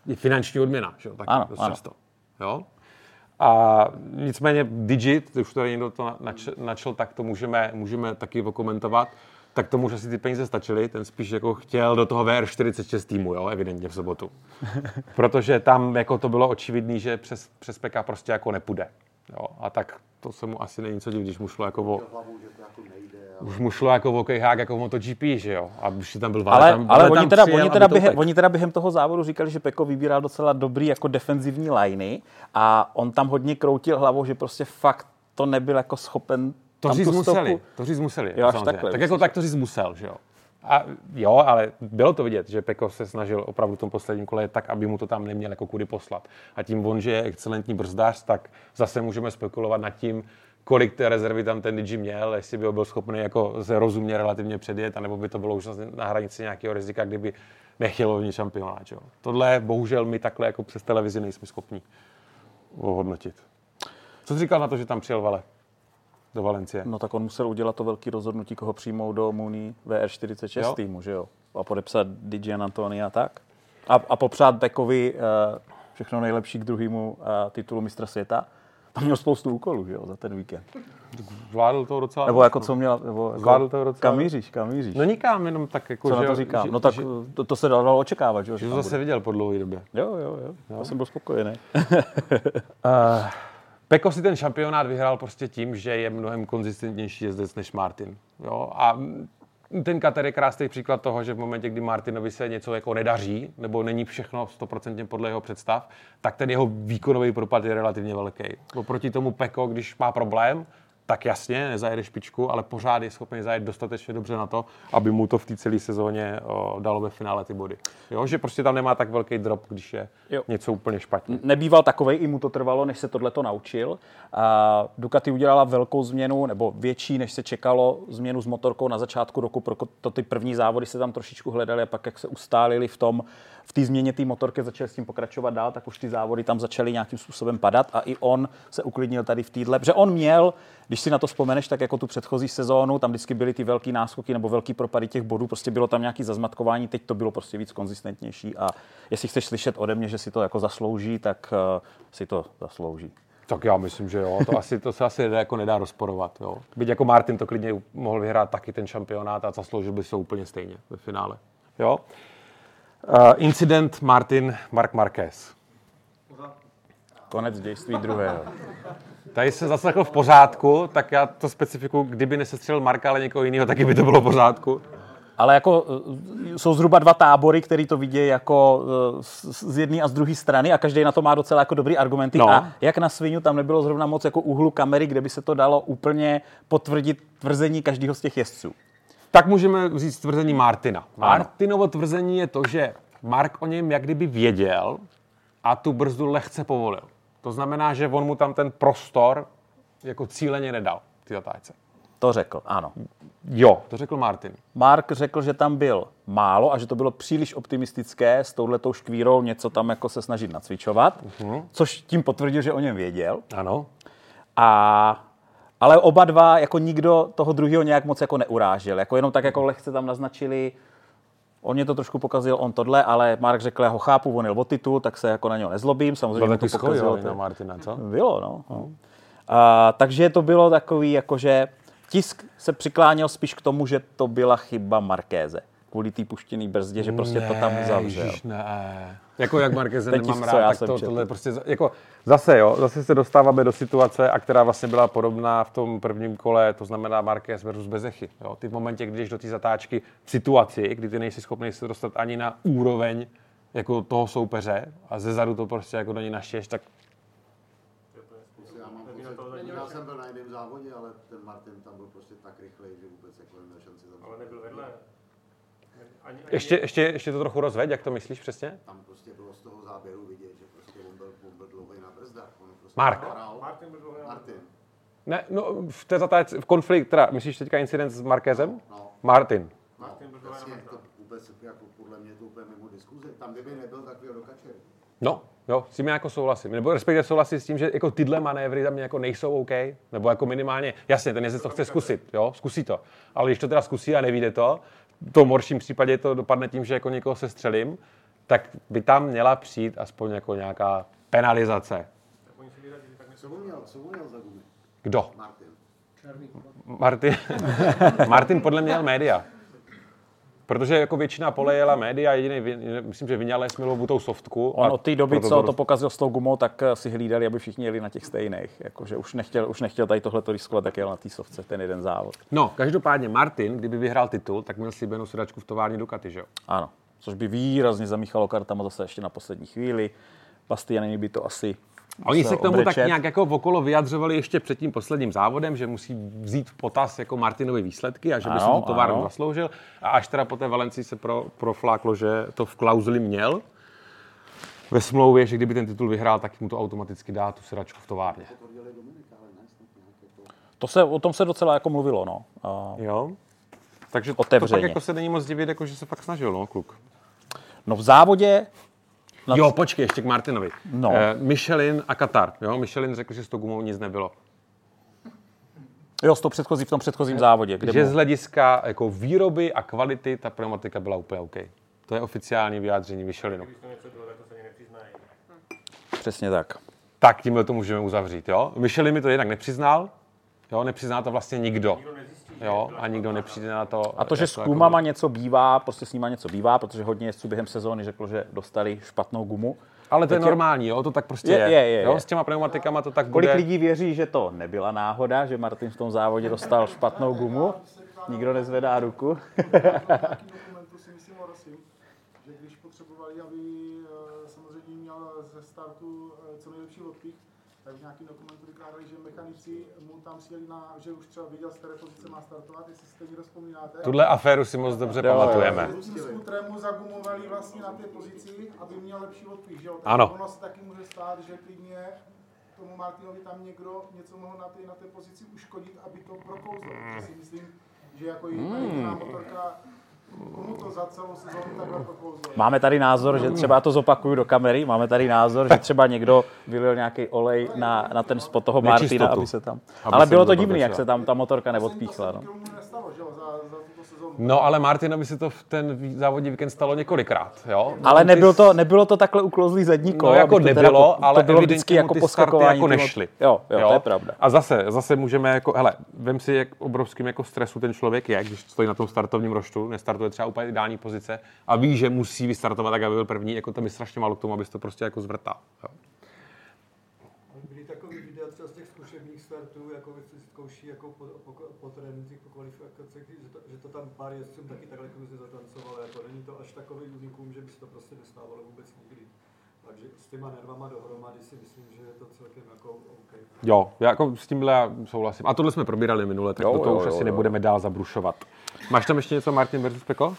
je finanční odměna, že jo, taky Ano, dost ano. často. Jo? A nicméně Digit, už tady někdo to načl, načl tak to můžeme, můžeme taky okomentovat, tak tomu už asi ty peníze stačily, ten spíš jako chtěl do toho VR46 týmu, jo, evidentně v sobotu. Protože tam jako to bylo očividný, že přes, přes PK prostě jako nepůjde. Jo, a tak to se mu asi není co divit, když mu šlo jako o, Hlavou, že to jako nejde. A... už mu šlo jako o kejhák, jako v MotoGP, že jo? A už tam byl ale, tam, ale oni, teda, přijel, oni, teda během, oni teda během toho závodu říkali, že Peko vybíral docela dobrý jako defenzivní liney a on tam hodně kroutil hlavou, že prostě fakt to nebyl jako schopen To říct museli, to říct museli. Jo, až takhle, tak jako tak to říct musel, že jo. A jo, ale bylo to vidět, že Peko se snažil opravdu v tom posledním kole tak, aby mu to tam neměl jako kudy poslat. A tím on, že je excelentní brzdář, tak zase můžeme spekulovat nad tím, kolik té rezervy tam ten Digi měl, jestli by ho byl schopný jako se rozumně relativně předjet, anebo by to bylo už na hranici nějakého rizika, kdyby nechtěl ovnitř šampionát. Jo. Tohle bohužel my takhle jako přes televizi nejsme schopni ohodnotit. Co jsi říkal na to, že tam přijel Vale? Do Valencie. No tak on musel udělat to velké rozhodnutí, koho přijmou do Muni VR46 Jo. týmu, že jo? A podepsat Dijan Antoni a tak. A, a popřát Bekovi uh, všechno nejlepší k druhému uh, titulu mistra světa. Tam měl spoustu úkolů, že jo, za ten víkend. Zvládl to docela. Nebo jako co měl, nebo jako, Zvládl to docela- kam míříš, kam míříš? No nikam, jenom tak jako, co že, na to říkám? Že, no tak že, to, to se dalo očekávat, že jo? že to zase viděl po dlouhé době. bude. Jo, jo, jo. Já jsem byl spokojený. Uh, Peko si ten šampionát vyhrál prostě tím, že je mnohem konzistentnější jezdec než Martin. Jo? A ten Kater je krásný příklad toho, že v momentě, kdy Martinovi se něco jako nedaří, nebo není všechno 100% podle jeho představ, tak ten jeho výkonový propad je relativně velký. Oproti tomu Peko, když má problém, tak jasně, nezajede špičku, ale pořád je schopný zajet dostatečně dobře na to, aby mu to v té celé sezóně o, dalo ve finále ty body. Jo, že prostě tam nemá tak velký drop, když je Jo. něco úplně špatně. nebýval takovej, i mu to trvalo, než se tohle to naučil. A Ducati udělala velkou změnu, nebo větší, než se čekalo, změnu s motorkou na začátku roku, proto ty první závody se tam trošičku hledali a pak jak se ustálili v tom, v té změně té motorky, začali s tím pokračovat dál, tak už ty závody tam začaly nějakým způsobem padat a i on se uklidnil tady v týdle, protože on měl, když si na to vzpomeneš, tak jako tu předchozí sezónu, tam vždycky byly ty velký náskoky nebo velký propady těch bodů, prostě bylo tam nějaký zazmatkování, teď to bylo prostě víc konzistentnější a jestli chceš slyšet ode mě, že si to jako zaslouží, tak uh, si to zaslouží. Tak já myslím, že jo. To, asi, to se asi jako nedá rozporovat. Jo. Byť jako Martin to klidně mohl vyhrát taky ten šampionát a zasloužil by se úplně stejně ve finále. Jo. Uh, incident Martin Mark Marquez. Konec dějství druhého. Tady se zaslechl v pořádku, tak já to specifiku, kdyby nesestřelil Marka, ale někoho jiného, taky by to bylo v pořádku. Ale jako eh, jsou zhruba dva tábory, který to vidějí jako eh, z z jedné a z druhé strany a každý na to má docela jako dobrý argumenty. No. A jak na svinu tam nebylo zrovna moc jako úhlu kamery, kde by se to dalo úplně potvrdit tvrzení každého z těch jezdců. Tak můžeme říct tvrzení Martina. Martinovo tvrzení je to, že Mark o něm jak kdyby věděl a tu brzdu lehce povolil. To znamená, že on mu tam ten prostor jako cíleně nedal, ty zatáčce. To řekl, ano. Jo, to řekl Martin. Mark řekl, že tam byl málo a že to bylo příliš optimistické s touhletou škvírou něco tam jako se snažit nacvičovat, uh-huh. což tím potvrdil, že o něm věděl. Ano. A, ale oba dva, jako nikdo toho druhého nějak moc jako neurážel. Jako jenom tak jako lehce tam naznačili, on mě to trošku pokazil, on tohle, ale Mark řekl, já ho chápu, on jel o titul, tak se jako na něho nezlobím. Samozřejmě Byl to to- na Martina, co? Bylo, no. no. A, takže to bylo takový, jakože tisk se přikláněl spíš k tomu, že to byla chyba Markéze. Kvůli té puštěné brzdě, že prostě to tam zavřel. Ježiš, ne. Jako jak Marqueze Ten nemám tisk, co já rád, tak to, četl. tohle prostě, jako zase jo, zase se dostáváme do situace, a která vlastně byla podobná v tom prvním kole, to znamená Marquez versus Bezechy. Jo. Ty v momentě, kdy jdeš do té zatáčky v situaci, kdy ty nejsi schopný se dostat ani na úroveň jako toho soupeře a ze zadu to prostě jako do ní naštěš, tak Já mám pocit, já jsem byl na jiném závodě, ale ten Martin tam byl prostě tak rychlej, že vůbec jako neměl šanci. Ale nebyl vedle. Ani, ani ještě, ještě, ještě to trochu rozveď, jak to myslíš přesně? Tam prostě bylo z toho záběru vidět, že prostě on byl, on byl dlouhý na brzdách. On prostě Mark. Hrál. Martin byl dlouhý. Martin. Ne, no v té zatáčce, v konflikt, teda myslíš teďka incident s Markézem? No. Martin. Martin byl dlouhý. Jasně, to vůbec jako podle mě to úplně mimo diskuzi. Tam kdyby nebyl takový do kačery. No, jo, s tím já jako souhlasím. Nebo respektive souhlasím s tím, že jako tyhle manévry za mě jako nejsou OK, nebo jako minimálně, jasně, ten jezdec to chce zkusit, jo, zkusí to. Ale když to teda zkusí a nevíde to, v tom horším případě to dopadne tím, že jako někoho se střelím, tak by tam měla přijít aspoň jako nějaká penalizace. Co on měl, co on měl za gumy? Kdo? Martin. Martin, Martin podle mě měl média. Protože jako většina pole jela média, jediný, myslím, že vyňal Smilovu tou softku. On od té doby, co to pokazil s tou gumou, tak eh, si hlídali, aby všichni jeli na těch stejných. Jakože už nechtěl, už nechtěl tady tohle riskovat, tak jel na té sovce ten jeden závod. No, každopádně Martin, kdyby vyhrál titul, tak měl slíbenou sedačku v továrně Ducati, že jo? Ano, což by výrazně zamíchalo kartama zase ještě na poslední chvíli. Bastianini by to asi oni se k tomu tak obrečet. nějak jako okolo vyjadřovali ještě před tím posledním závodem, že musí vzít v potaz jako Martinovi výsledky a že by si Ano, tu továrnu ano. zasloužil. A až teda po té Valencii se pro, profláklo, že to v klauzuli měl ve smlouvě, že kdyby ten titul vyhrál, tak mu to automaticky dá tu sedačku v továrně. To se, o tom se docela jako mluvilo, no. A, Jo. Takže to Otevřeně. pak jako se není moc divit, jako že se fakt snažil, no, kluk. no v závodě Na Jo, počkej, ještě k Martinovi. No. Eh, Michelin a Katar. Jo, Michelin řekl, že s tou gumou nic nebylo. Jo, s tou předchozí v tom předchozím závodě, kde že byl. z hlediska jako výroby a kvality ta pneumatika byla úplně OK. To je oficiální vyjádření Michelinu. Když to něco bylo, tak to se ani nepřiznají. Přesně tak. Tak tímhle to můžeme uzavřít. Jo? Michelin mi to jednak nepřiznal. Jo, nepřizná to vlastně nikdo. Jo, a nikdo nepřijde na to. A to, že jak s jako- gumama něco bývá, prostě s nima něco bývá, protože hodně jezdců během sezóny řeklo, že dostali špatnou gumu. Ale to je normální, jo, to tak prostě Je, je. je, je, jo, s těma pneumatikama to tak Kolik bude. lidí věří, že to nebyla náhoda, že Martin v tom závodě dostal špatnou gumu? Nikdo nezvedá ruku. že když potřebovali, aby eh, samozřejmě měl ze startu eh, co nejlepší odpich, tak v nějakém dokumentu vykládali, že mechanici mu tam sjeli na, že už třeba viděl, z které pozice má startovat, jestli si to někdo vzpomínáte. Tuhle aféru si moc dobře Jo, pamatujeme. Skutrem mu zagumovali vlastně na té pozici, aby měl lepší odpich, že jo? Takže Ano. Ono se taky může stát, že klidně tomu Martinovi tam někdo něco mohl na té, na té pozici uškodit, aby to prokouzlo. Hmm. Já si myslím, že jako jediná motorka, komu to za celou sezónu takhle prokouzlo. Máme tady názor, že třeba já to zopakuju do kamery, máme tady názor, že třeba někdo vylil nějaký olej na, na ten spot toho Martina, aby se tam... Aby Ale se bylo to divný, jak se tam ta motorka To neodpíchla. No. nikomu nestalo, že jo, za, za tuto sezónu. No ale Martinovi se to v ten závodní víkend stalo několikrát, jo. Ale Ty to, nebylo to takhle uklouzlý zadní kolo. No jako to teda nebylo, po- ale to bylo vždycky jako ty starty poskakování. jako nešly. Jo, jo, to je pravda. A zase, zase můžeme jako, hele, vem si, jak obrovským jako stresu ten člověk je, když stojí na tom startovním roštu, nestartuje třeba úplně ideální pozice a ví, že musí vystartovat tak, aby byl první, jako tam je strašně málo k tomu, abys to prostě jako zvrtal. Jo. Byly takový videa třeba z těch zkušebních startů, jako zkouší jako po, po, po trénincích, po kvalifikacích, že to, že to tam pár jezdcům taky takhle kluci zatancovalo, jako není to až takový unikum, že by se to prostě nestávalo vůbec nikdy. Takže s těma nervama dohromady si myslím, že je to celkem jako OK. Jo, já jako s tímhle já souhlasím. A tohle jsme probírali minule, tak Jo, toho jo, už jo, asi jo. nebudeme dál zabrušovat. Máš tam ještě něco Martin versus Peko? Uh,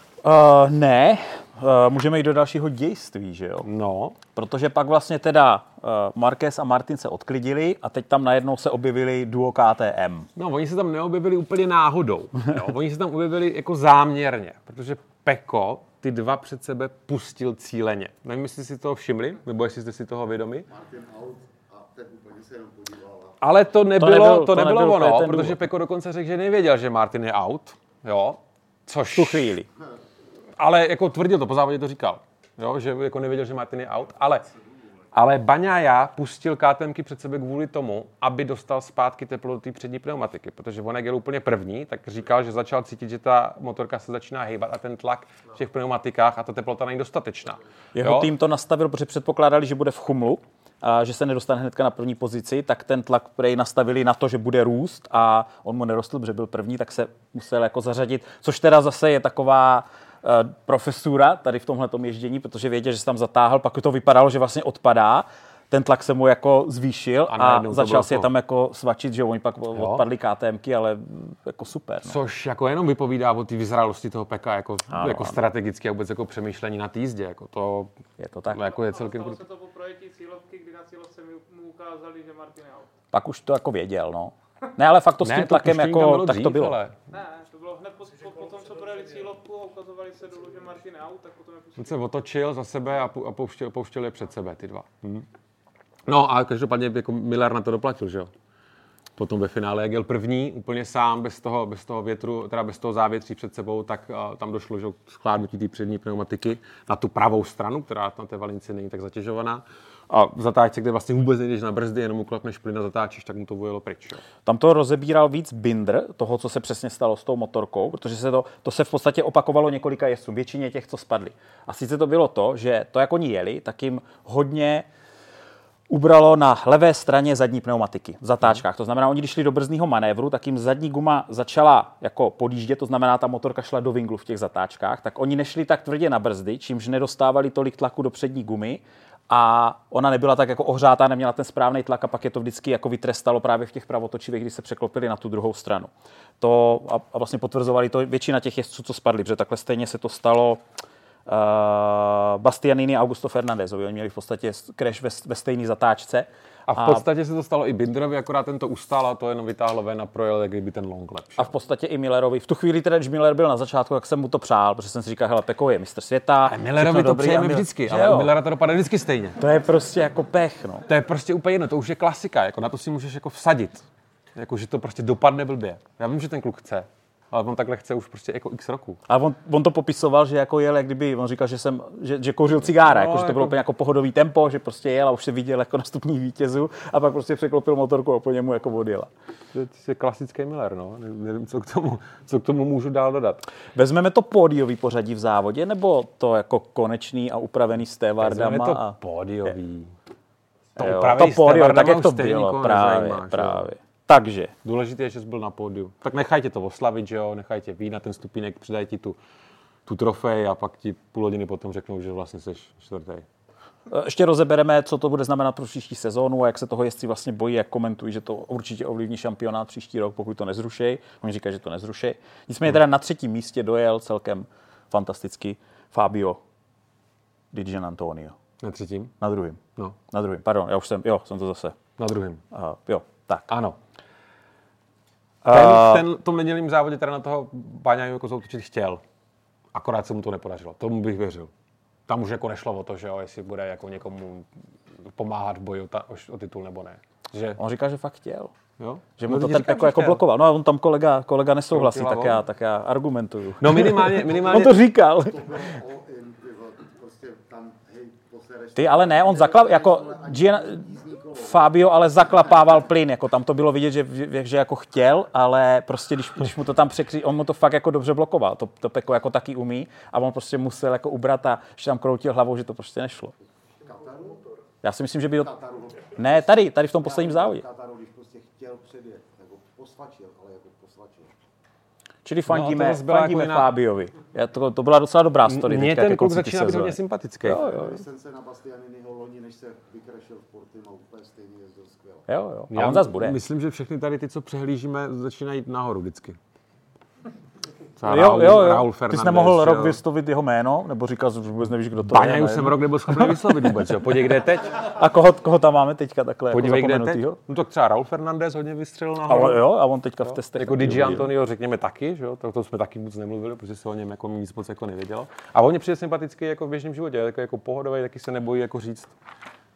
ne, uh, můžeme jít do dalšího dějství, že jo? No, Protože pak vlastně teda uh, Marquez a Martin se odklidili a teď tam najednou se objevili duo KTM. No, oni se tam neobjevili úplně náhodou. Jo? Oni se tam objevili jako záměrně, protože Peko ty dva před sebe pustil cíleně. Nevím, jestli si toho všimli, nebo jestli jste si toho vědomi. Martin out a ten úplně se jenom podíval. A Ale to nebylo, to, nebyl- nebylo, to to nebylo nebyl ono, protože důvod. Peko dokonce řekl, že nevěděl, že Martin je out. Jo? Což... Tu chvíli. Ale jako tvrdil to, po závodě to říkal. Jo? Že jako nevěděl, že Martin je out. Ale, ale Baňaja pustil KTMky před sebe kvůli tomu, aby dostal zpátky teplo do té přední pneumatiky. Protože on jak jel úplně první, tak říkal, že začal cítit, že ta motorka se začíná hýbat a ten tlak v těch pneumatikách a ta teplota není dostatečná. Jeho Jo? tým to nastavil, protože předpokládali, že bude v chumlu, a že se nedostane hnedka na první pozici, tak ten tlak prej nastavili na to, že bude růst a on mu nerostl, protože byl první, tak se musel jako zařadit, což teda zase je taková profesura tady v tomhle ježdění, protože věděl, že se tam zatáhl, pak to vypadalo, že vlastně odpadá, ten tlak se mu jako zvýšil A a, to začal si je to. tam jako svačit, že oni pak odpadly KTMky, ale jako super. No. Což jako jenom vypovídá o té vyzrálosti toho Peka jako, Ano, jako ano. strategicky a vůbec jako přemýšlení na té jízdě. Jako to, Je to tak. jako je celkem... Stalo se to po projetí cílovky, kdy na cílovce mu ukázali, že Martin. Pak už to jako věděl, no. Ne, ale fakt to s tím tlakem puštění tam jako, tak to dřív, bylo. Ale Ne, to bylo hned po, po, projeli cílovku a ukazovali se dolů, že Martin out, tak potom je pustili. on se otočil za sebe a, pu- a pouštěl, pouštěl je před sebe, ty dva. Hm. No a každopádně jako Miller na to doplatil, že jo? Potom ve finále, jak jel první, úplně sám, bez toho, bez toho větru, teda bez toho závětří před sebou, tak uh, tam došlo že, k schládnutí té přední pneumatiky na tu pravou stranu, která na té valinci není tak zatěžovaná. A v zatáčce, kde vlastně vůbec nejdeš na brzdy, jenom uklapneš plyn a zatáčíš, tak mu to vojelo pryč. Jo. Tam to rozebíral víc Binder, toho, co se přesně stalo s tou motorkou, protože se to, to se v podstatě opakovalo několika jezdcům, většině těch, co spadli. A sice to bylo to, že to, jak oni jeli, tak jim hodně ubralo na levé straně zadní pneumatiky v zatáčkách. To znamená, oni když šli do brzdního manévru, tak jim zadní guma začala jako podjíždět, to znamená, ta motorka šla do vinglu v těch zatáčkách, tak oni nešli tak tvrdě na brzdy, čímž nedostávali tolik tlaku do přední gumy a ona nebyla tak jako ohřátá, neměla ten správný tlak a pak je to vždycky jako vytrestalo právě v těch pravotočivých, když se překlopili na tu druhou stranu. To a, a vlastně potvrzovali to většina těch jezdců, co spadli, protože takhle stejně se to stalo Bastianini a Augusto Fernandezovi. Oni měli v podstatě crash ve, ve stejné zatáčce. A v podstatě se to stalo i Binderovi, akorát ten to ustál a to jenom vytáhlo ven a projel, jak kdyby ten long lepší. A v podstatě i Millerovi. V tu chvíli, teda, když Miller byl na začátku, tak jsem mu to přál, protože jsem si říkal, hele, Peko je mistr světa. A Millerovi to dobrý, přejeme a Miller- vždycky, Že ale u Millera to dopadne vždycky stejně. To je prostě jako pech, no. To je prostě úplně jedno, to už je klasika, jako na to si můžeš jako vsadit. Jako, že to prostě dopadne blbě. Já vím, že ten kluk chce, ale on takhle chce už prostě jako x roku. A on, on, to popisoval, že jako jel, jak kdyby, on říkal, že jsem, že, že kouřil cigára, No, jako, že to bylo jako- úplně jako pohodový tempo, že prostě jel a už se viděl jako nastupní vítězu a pak prostě překlopil motorku a po němu jako odjela. To je, to je klasický Miller, no. Ne- Nevím, co k, tomu, co k tomu můžu dál dodat. Vezmeme to pódiový pořadí v závodě, nebo to jako konečný a upravený s Vezmeme to a... pódiový. To Jo, to pódio, s tak jak to bylo, právě, právě. Takže, Důležité je, že jsi byl na pódiu. Tak nechajte to oslavit, že jo, nechajte výjít na ten stupínek, přidají ti tu, tu trofej a pak ti půl hodiny potom řeknou, že vlastně jsi čtvrtý. ještě rozebereme, co to bude znamenat pro příští sezónu a jak se toho jezdci vlastně bojí, jak komentují, že to určitě ovlivní šampionát příští rok, pokud to nezrušej. Oni říkají, že to nezrušej. Nicméně teda na třetím místě dojel celkem fantasticky Fabio Di Gian Antonio. Na třetím? Na druhém. No, Na druhém, pardon, já už jsem, jo, jsem to zase. na druhém. Uh, jo, tak. Ano. Ten, ten tom nedělním závodě teda na toho Baňaju jako zautočit chtěl. Akorát se mu to nepodařilo. Tomu bych věřil. Tam už jako nešlo o to, že jo, jestli bude jako někomu pomáhat v boji o, ta, o titul nebo ne. Že, On říkal, že fakt chtěl. jo? Že mu No, to ten říkám, jako, jako blokoval. No a on tam kolega, kolega nesouhlasí, tak já, tak já argumentuju. No minimálně, minimálně On to říkal. Ty prostě tam, hej, posereš. Ty ale ne, on zaklap, jako Gian, Fabio ale zaklapával plyn, jako tam to bylo vidět, že, že, jako chtěl, ale prostě když, když mu to tam překří, on mu to fakt jako dobře blokoval, to, to Peko jako taky umí a on prostě musel jako ubrat a že tam kroutil hlavou, že to prostě nešlo. Já si myslím, že by... Ne, tady, tady v tom posledním závodě. Kataru, když prostě chtěl předjet, jako posvačil. Čili to fandíme, zase byla fandíme jako jiná- Fabiovi. Já to, to byla docela dobrá story. Mně ten kluk začíná být hodně sympatický. Jo, jo, Licence na Bastianiniho loni, než se vykrašil v Portim a úplně stejně jezdil skvěle. jo, jo. A Já on zas bude. Myslím, že všechny tady ty, co přehlížíme, začínají jít nahoru vždycky. Třeba Jo, Raul, jo, jo. Raul Ty Fernandez, jsi nemohl že rok jo. vyslovit jeho jméno? Nebo říkal že vůbec nevíš, kdo to Baňa je? už jsem rok nebyl schopný vyslovit vůbec, jo. Podívej, kde je teď. A koho, koho tam máme teďka takhle Podívej, jako kde je teď. No tak třeba Raul Fernandez hodně vystřelil A nahoru. on, jo, a on teďka v testech. Jako uvidil. Antonio řekněme taky, že jo? To, to jsme taky moc nemluvili, protože se o něm jako nic moc jako nevědělo. A on je přijde sympatický jako v běžném životě, jako, jako pohodový, taky se nebojí jako říct,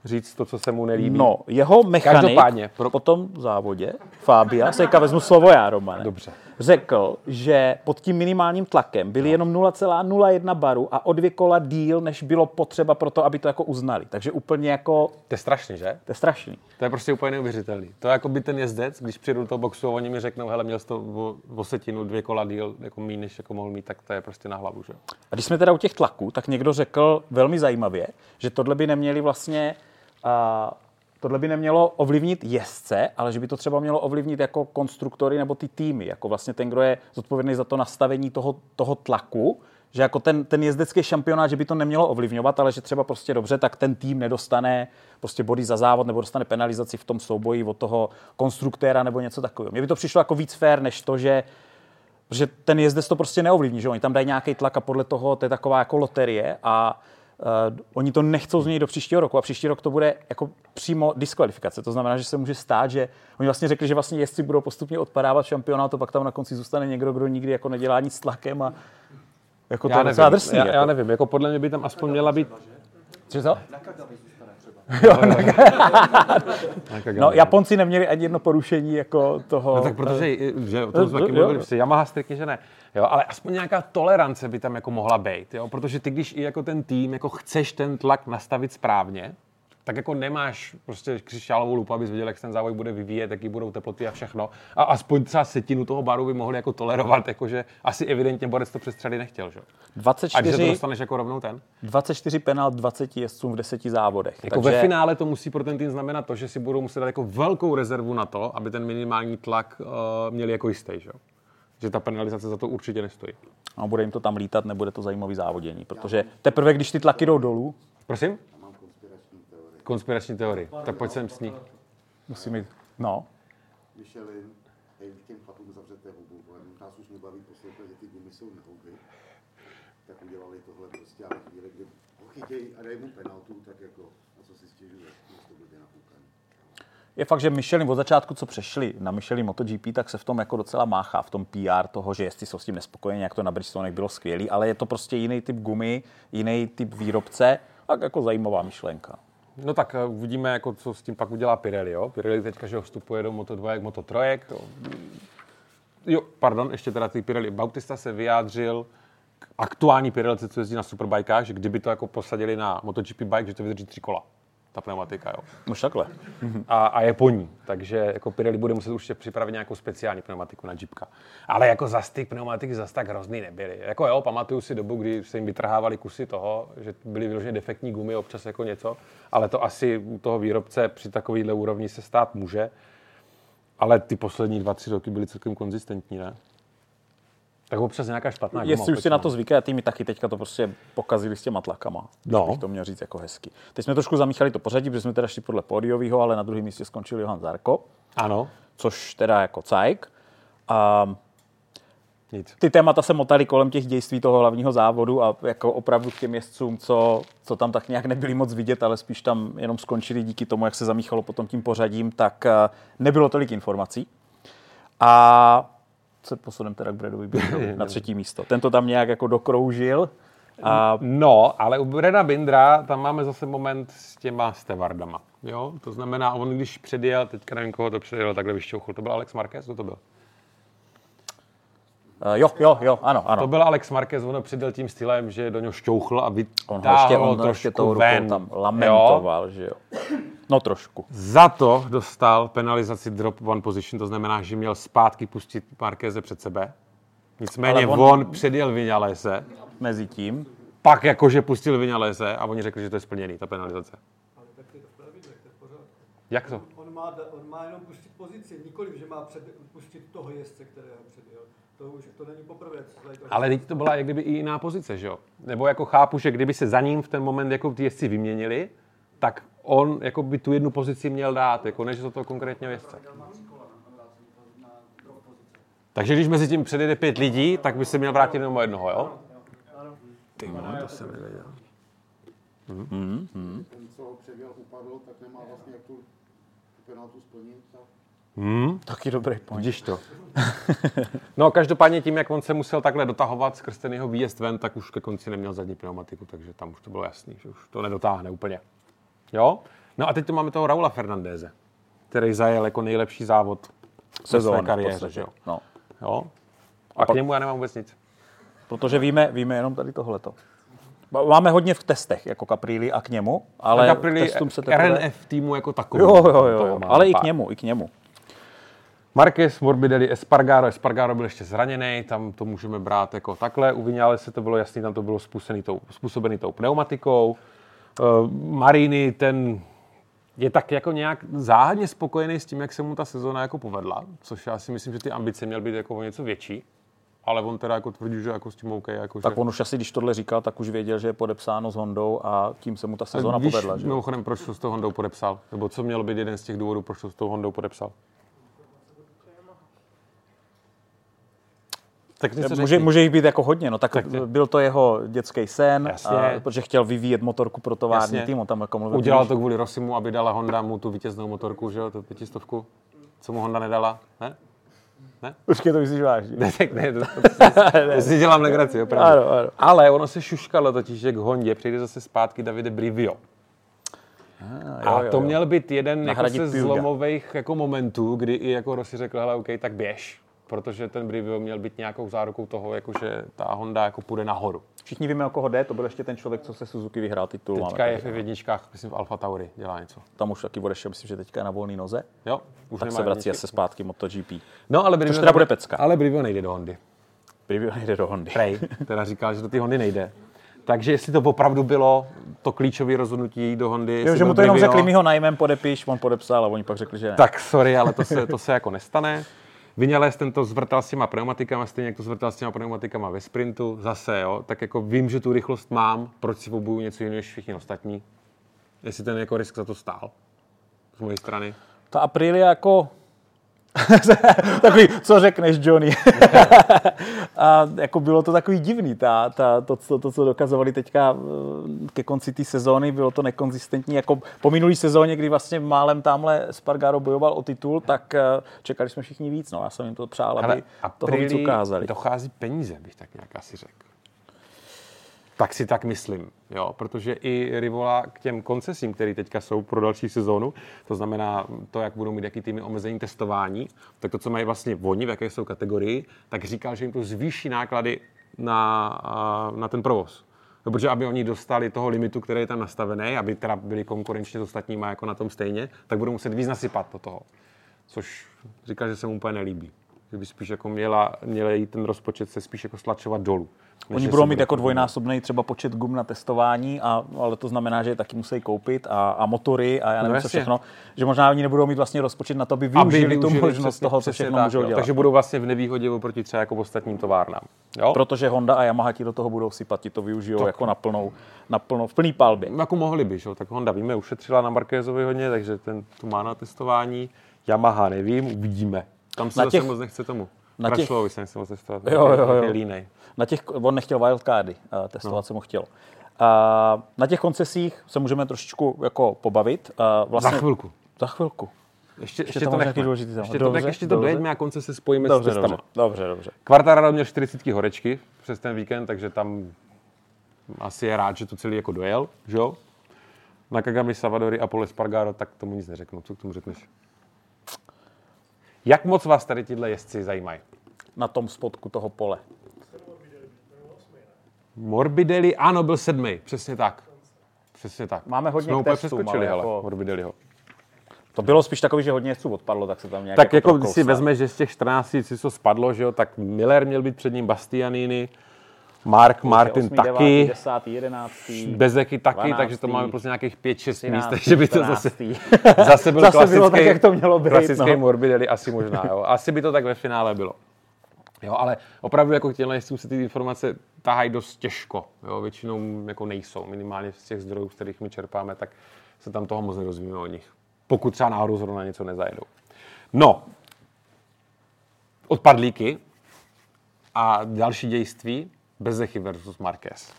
říct to, co se mu nelíbí. No, jeho mechanik Každopádně, pro- po tom závodě, Fabia, teďka vezmu slovo já, Romane, Dobře. Řekl, že pod tím minimálním tlakem byly jenom 0,01 baru a o dvě kola díl, než bylo potřeba pro to, aby to jako uznali. Takže úplně jako, To je strašný, že? to je strašný. To je prostě úplně neuvěřitelný. To je jako by ten jezdec, když přijdu do toho boxu a oni mi řeknou, hele, měl jsi to o, o setinu, dvě kola díl, jako míň, než jako mohl mít, tak to je prostě na hlavu, že? A když jsme teda u těch tlaků, tak někdo řekl velmi zajímavě, že tohle by neměli vlastně, a, tohle by nemělo ovlivnit jezdce, ale že by to třeba mělo ovlivnit jako konstruktory nebo ty týmy, jako vlastně ten, kdo je zodpovědný za to nastavení toho, toho tlaku, že jako ten, ten jezdecký šampionát, že by to nemělo ovlivňovat, ale že třeba prostě dobře, tak ten tým nedostane prostě body za závod nebo dostane penalizaci v tom souboji od toho konstruktéra nebo něco takového. Mně by to přišlo jako víc fair, než to, že Protože ten jezdec to prostě neovlivní, že oni tam dají nějaký tlak a podle toho to je taková jako loterie a uh, oni to nechcou změnit do příštího roku a příští rok to bude jako přímo diskvalifikace. To znamená, že se může stát, že oni vlastně řekli, že vlastně jezdci budou postupně odpadávat šampionátu, pak tam na konci zůstane někdo, kdo nikdy jako nedělá nic s tlakem a jako to je docela drsný. já, jako. já, nevím, jako podle mě by tam aspoň měla být... Cože to? Nakagami. No, Japonci neměli ani jedno porušení jako toho. No tak protože, že o tom jsme taky Jo, mluvili, jo. Yamaha striktně, že ne. Jo, ale aspoň nějaká tolerance by tam jako mohla být, jo, protože ty, když i jako ten tým jako chceš ten tlak nastavit správně, tak jako nemáš prostě křišťálovou lupu, abys věděl, jak se ten závod bude vyvíjet, jaký budou teploty a všechno. A aspoň třeba setinu toho baru by mohli jako tolerovat, jakože asi evidentně Borec to přestřely nechtěl, že? jo. A když se to 24, dostaneš jako rovnou ten? 24 penalt 20 jezdcům v 10 závodech. Jako ve finále to musí pro ten tým znamenat to, že si budou muset dát jako velkou rezervu na to, aby ten minimální tlak uh, měli jako jistý, že? Že ta penalizace za to určitě nestojí. A bude jim to tam lítat, nebude to zajímavý závodění, protože teprve, když ty tlaky jdou dolů, Prosím? Mám konspirační teorie. Tak pojď sem s ní. musí mít, no, Michelin, hej, těm chlapům zavřete hubu, vole, nás už nebaví poslouchat, že ty gumy jsou na huby. tak udělali tohle prostě a chvíli, kdy ho chytějí a dají mu penaltu, tak jako, na co si stěžuje. Je fakt, že Michelin od začátku, co přešli na Michelin MotoGP, tak se v tom jako docela máchá, v tom PR toho, že jestli jsou s tím nespokojeni, jak to na Bridgestonech bylo skvělý, ale je to prostě jiný typ gumy, jiný typ výrobce, tak jako zajímavá myšlenka. No tak eh, uvidíme, jako, co s tím pak udělá Pirelli. Jo? Pirelli teďka, že ho vstupuje do Moto2 jak Moto3. Jo. jo, pardon, ještě teda ty Pirelli. Bautista se vyjádřil k aktuální Pirelli, co jezdí na superbajkách, že kdyby to jako posadili na MotoGP bike, že to vydrží tři kola ta pneumatika, jo. Už takhle. A, a, je po ní, takže jako Pirelli bude muset už připravit nějakou speciální pneumatiku na Jeepka. Ale jako zas ty pneumatiky zas tak hrozný nebyly. Jako jo, pamatuju si dobu, kdy se jim vytrhávali kusy toho, že byly vyloženě defektní gumy, občas jako něco, ale to asi u toho výrobce při takovéhle úrovni se stát může. Ale ty poslední dva, tři roky byly celkem konzistentní, ne? Tak občas nějaká špatná guma. Jestli už si na to zvykají, ty mi taky teďka to prostě pokazili s těma tlakama. No. Bych to měl říct jako hezky. Teď jsme trošku zamíchali to pořadí, protože jsme teda šli podle pódiového, ale na druhém místě skončil Johan Zarko, Ano, což teda jako cajk. A nic. ty témata se motaly kolem těch dějství toho hlavního závodu a jako opravdu k těm jezdcům, co, co tam tak nějak nebyli moc vidět, ale spíš tam jenom skončili díky tomu, jak se zamíchalo potom tím pořadím, tak eh, nebylo tolik informací. A se posunem teda k Bradovi Bindrovi na třetí místo. Ten to tam nějak jako dokroužil. A No, ale u Breda Bindra tam máme zase moment s těma stevardama. Jo? To znamená, on když předjel, teďka nevím, koho to předjel, takhle vyšťouchl, to byl Alex Marquez, kdo to byl? Uh, jo, jo, jo, ano, ano. To byl Alex Marquez, on předjel tím stylem, že do něho šťouchl a on ho ještě, vytáhl on ho ještě tou trošku rukou ven. tam Jo? lamentoval, že jo. No trošku. Za to dostal penalizaci drop one position, to znamená, že měl zpátky pustit Marqueze před sebe. Nicméně Ale on, on- on předjel Vinalese, Mezi tím. pak jakože pustil Vinalese a oni řekli, že to je splněný, ta penalizace. Ale tak to je to v pravidlech, to je v pořádku. Jak to? On má, on má jenom pustit pozici, nikoliv, že má před, pustit toho jezdce, kterého předjel. To už to není poprvé, co tady to Ale teď to byla jak kdyby i jiná pozice, že jo? Nebo jako chápu, že kdyby se za ním v ten moment jako ty jezdci vyměnili, tak on jako by tu jednu pozici měl dát, jako než do toho konkrétního jezdce. Takže když mezi tím předjede pět lidí, tak by se měl vrátit jenom o jednoho, jo? Ty vole, to jsem nevěděl. Ten, co ho předěl, upadl, tak nemá vlastně jak tu, tu penaltu splnit. Tak Hmm? Taky dobrý point. Vidíš to. No, každopádně tím, jak on se musel takhle dotahovat skrz ten jeho výjezd ven, tak už ke konci neměl zadní pneumatiku, takže tam už to bylo jasný, že už to nedotáhne úplně. Jo? No a teď tu máme toho Raula Fernandéze, který zajel jako nejlepší závod ve své Sezóny v kariéře. že jo? No. Jo? A, k němu já nemám vůbec nic. Protože víme, víme jenom tady tohleto. Máme hodně v testech, jako Caprilli a k němu, ale Ale k testům se teprve... RNF týmu jako takový. Jo, jo, jo, jo. ale i pár. k němu, i k němu. Marquez, Morbidelli, Espargaro. Espargaro byl ještě zraněný, tam to můžeme brát jako takhle. U Vinales to bylo jasný, tam to bylo způsobený tou, způsobený tou pneumatikou. Uh, Marini, ten je tak jako nějak záhadně spokojený s tím, jak se mu ta sezóna jako povedla, což já si myslím, že ty ambice měly být jako o něco větší. Ale on teda jako tvrdí, že jako s tím OK. Jako, Tak že... on už asi, když tohle říkal, tak už věděl, že je podepsáno s Hondou a tím se mu ta sezóna Víš, povedla. Že? Mimochodem, proč to s tou Hondou podepsal? Nebo co mělo být jeden z těch důvodů, proč to s tou Hondou podepsal? Tak Může, může jich být jako hodně, no tak, Tak- byl to jeho dětský sen, Jasně. a, protože chtěl vyvíjet motorku pro tovární Jasně. tým, on tam jako mluvil. Udělal to kvůli Rosimu, aby dala Honda mu tu vítěznou motorku, že jo, tu pětistovku. Co mu Honda nedala? Ne? Počkej, to myslíš vážně. Ne, tak ne, to, to, to si dělám legraci, opravdu. Ano, ano. Ale ono se šuškalo totiž, že k Hondě přijde zase zpátky Davide Brivio. A jo, to jo. měl být jeden jako ze Puga. zlomových jako momentů, kdy i jako Rossi řekl, hele, OK, tak běž. Protože ten Brivio měl být nějakou zárukou toho, jako že ta Honda jako půjde nahoru. Všichni víme, o koho jde, to byl ještě ten člověk, co se Suzuki vyhrál titul. Teďka je v jedničkách, myslím v Alfa Tauri, dělá něco. Tam už taky odešel, myslím, že teďka je na volné noze. Jo, už Tak se vrací asi zpátky MotoGP. No, ale Brivio teda bude pecka. Ale Brivio nejde do Hondy. Privio nejde do Hondy. Prej, teda říkal, že do té Hondy nejde. Takže jestli to opravdu bylo to klíčové rozhodnutí do Hondy, Jo, že mu to jenom Brivio- řekli, my ho najmem, podepiš, on podepsal a oni pak řekli, že ne. Tak sorry, ale to se, to se jako nestane. Vinales ten to zvrtal s těma pneumatikama, stejně jak to zvrtal s těma pneumatikama ve sprintu, zase, jo, tak jako vím, že tu rychlost mám, proč si obuju něco jiného než všichni ostatní. Jestli ten jako risk za to stál, z mojej strany. Ta Aprilia jako takový, co řekneš, Johnny? a jako bylo to takový divný, ta, ta, to, to, to, co dokazovali teďka eh, ke konci té sezóny, bylo to nekonzistentní. Jako po minulý sezóně, kdy vlastně málem tamhle Spargaro bojoval o titul, tak eh, čekali jsme všichni víc. No, já jsem jim to přál, aby toho víc ukázali. dochází peníze, bych tak nějak asi řekl. Tak si tak myslím, jo, protože i Rivola k těm koncesím, které teďka jsou pro další sezónu, to znamená to, jak budou mít jaký týmy omezení testování, tak to, co mají vlastně oni, v jaké jsou kategorii, tak říkal, že jim to zvýší náklady na, na ten provoz. No, protože aby oni dostali toho limitu, který je tam nastavený, aby teda byli konkurenčně s ostatníma jako na tom stejně, tak budou muset víc nasypat do toho. Což říkal, že se mu úplně nelíbí. Že by spíš jako měla, měla jít ten rozpočet se spíš jako stlačovat dolů. Oni budou mít jako dvojnásobný třeba počet gum na testování, a, ale to znamená, že je taky musí koupit a, a motory a já nevím, No co všechno. Že možná oni nebudou mít vlastně rozpočet na to, aby využili, tu možnost přesně- toho, co všechno tak, můžou jo. dělat. Takže budou vlastně v nevýhodě oproti třeba jako ostatním továrnám. Jo? Protože Honda a Yamaha ti do toho budou sypat, ti to využijou jako na plnou, na plnou, v plný palbě. Jako mohli by, že? jo. tak Honda víme, ušetřila na Markézovi hodně, takže ten tu má na testování. Yamaha nevím, uvidíme. Tam se Na těch- moc nechce tomu. na těch- Krašlovi se nechce moc testovat. Jo, jo, jo. Línej. Na těch, on nechtěl wildcardy, uh, testovat no. se mu chtěl. Uh, na těch koncesích se můžeme trošičku jako pobavit. Uh, vlastně, Za chvilku. Za chvilku. Ještě, ještě, tam to nechme. důležitý. Ještě to, Dobře, tak ještě to dobře. dojedeme a konce se spojíme Dobře, s testama. dobře, dobře, dobře. Quartararo měl 40 horečky přes ten víkend, takže tam asi je rád, že to celý jako dojel, že jo? Na Kagami Savadori a Pole Spargaro, tak tomu nic neřeknu. Co k tomu řekneš? Jak moc vás tady tyhle jezdci zajímají? Na tom spodku toho pole. Morbidelli, ano, byl sedmý, přesně tak. Přesně tak. Máme hodně Jsme přeskočili, ale hele, jako- Morbidelliho. To bylo spíš takový, že hodně jezdců odpadlo, tak se tam nějak Tak jako, když prokousla. si vezmeš, že z těch 14 si to spadlo, že jo, tak Miller měl být před ním Bastianini, Mark Martin 8., taky, 9., 10., 11. Bezeky taky, 12., takže to máme prostě nějakých 5-6 míst, 13., takže by to zase, 14.. zase byl Zase klasický, bylo tak, jak to mělo být, klasický no. Morbidelli, asi možná, jo. Asi by to tak ve finále bylo. Jo, ale opravdu jako těmhle jezdcům se ty informace tahají dost těžko. Jo, většinou jako nejsou, minimálně z těch zdrojů, z kterých my čerpáme, tak se tam toho moc nerozvíme o nich. Pokud třeba náhodou zrovna něco nezajedou. No, odpadlíky a další dějství, Bezechy versus Marquez.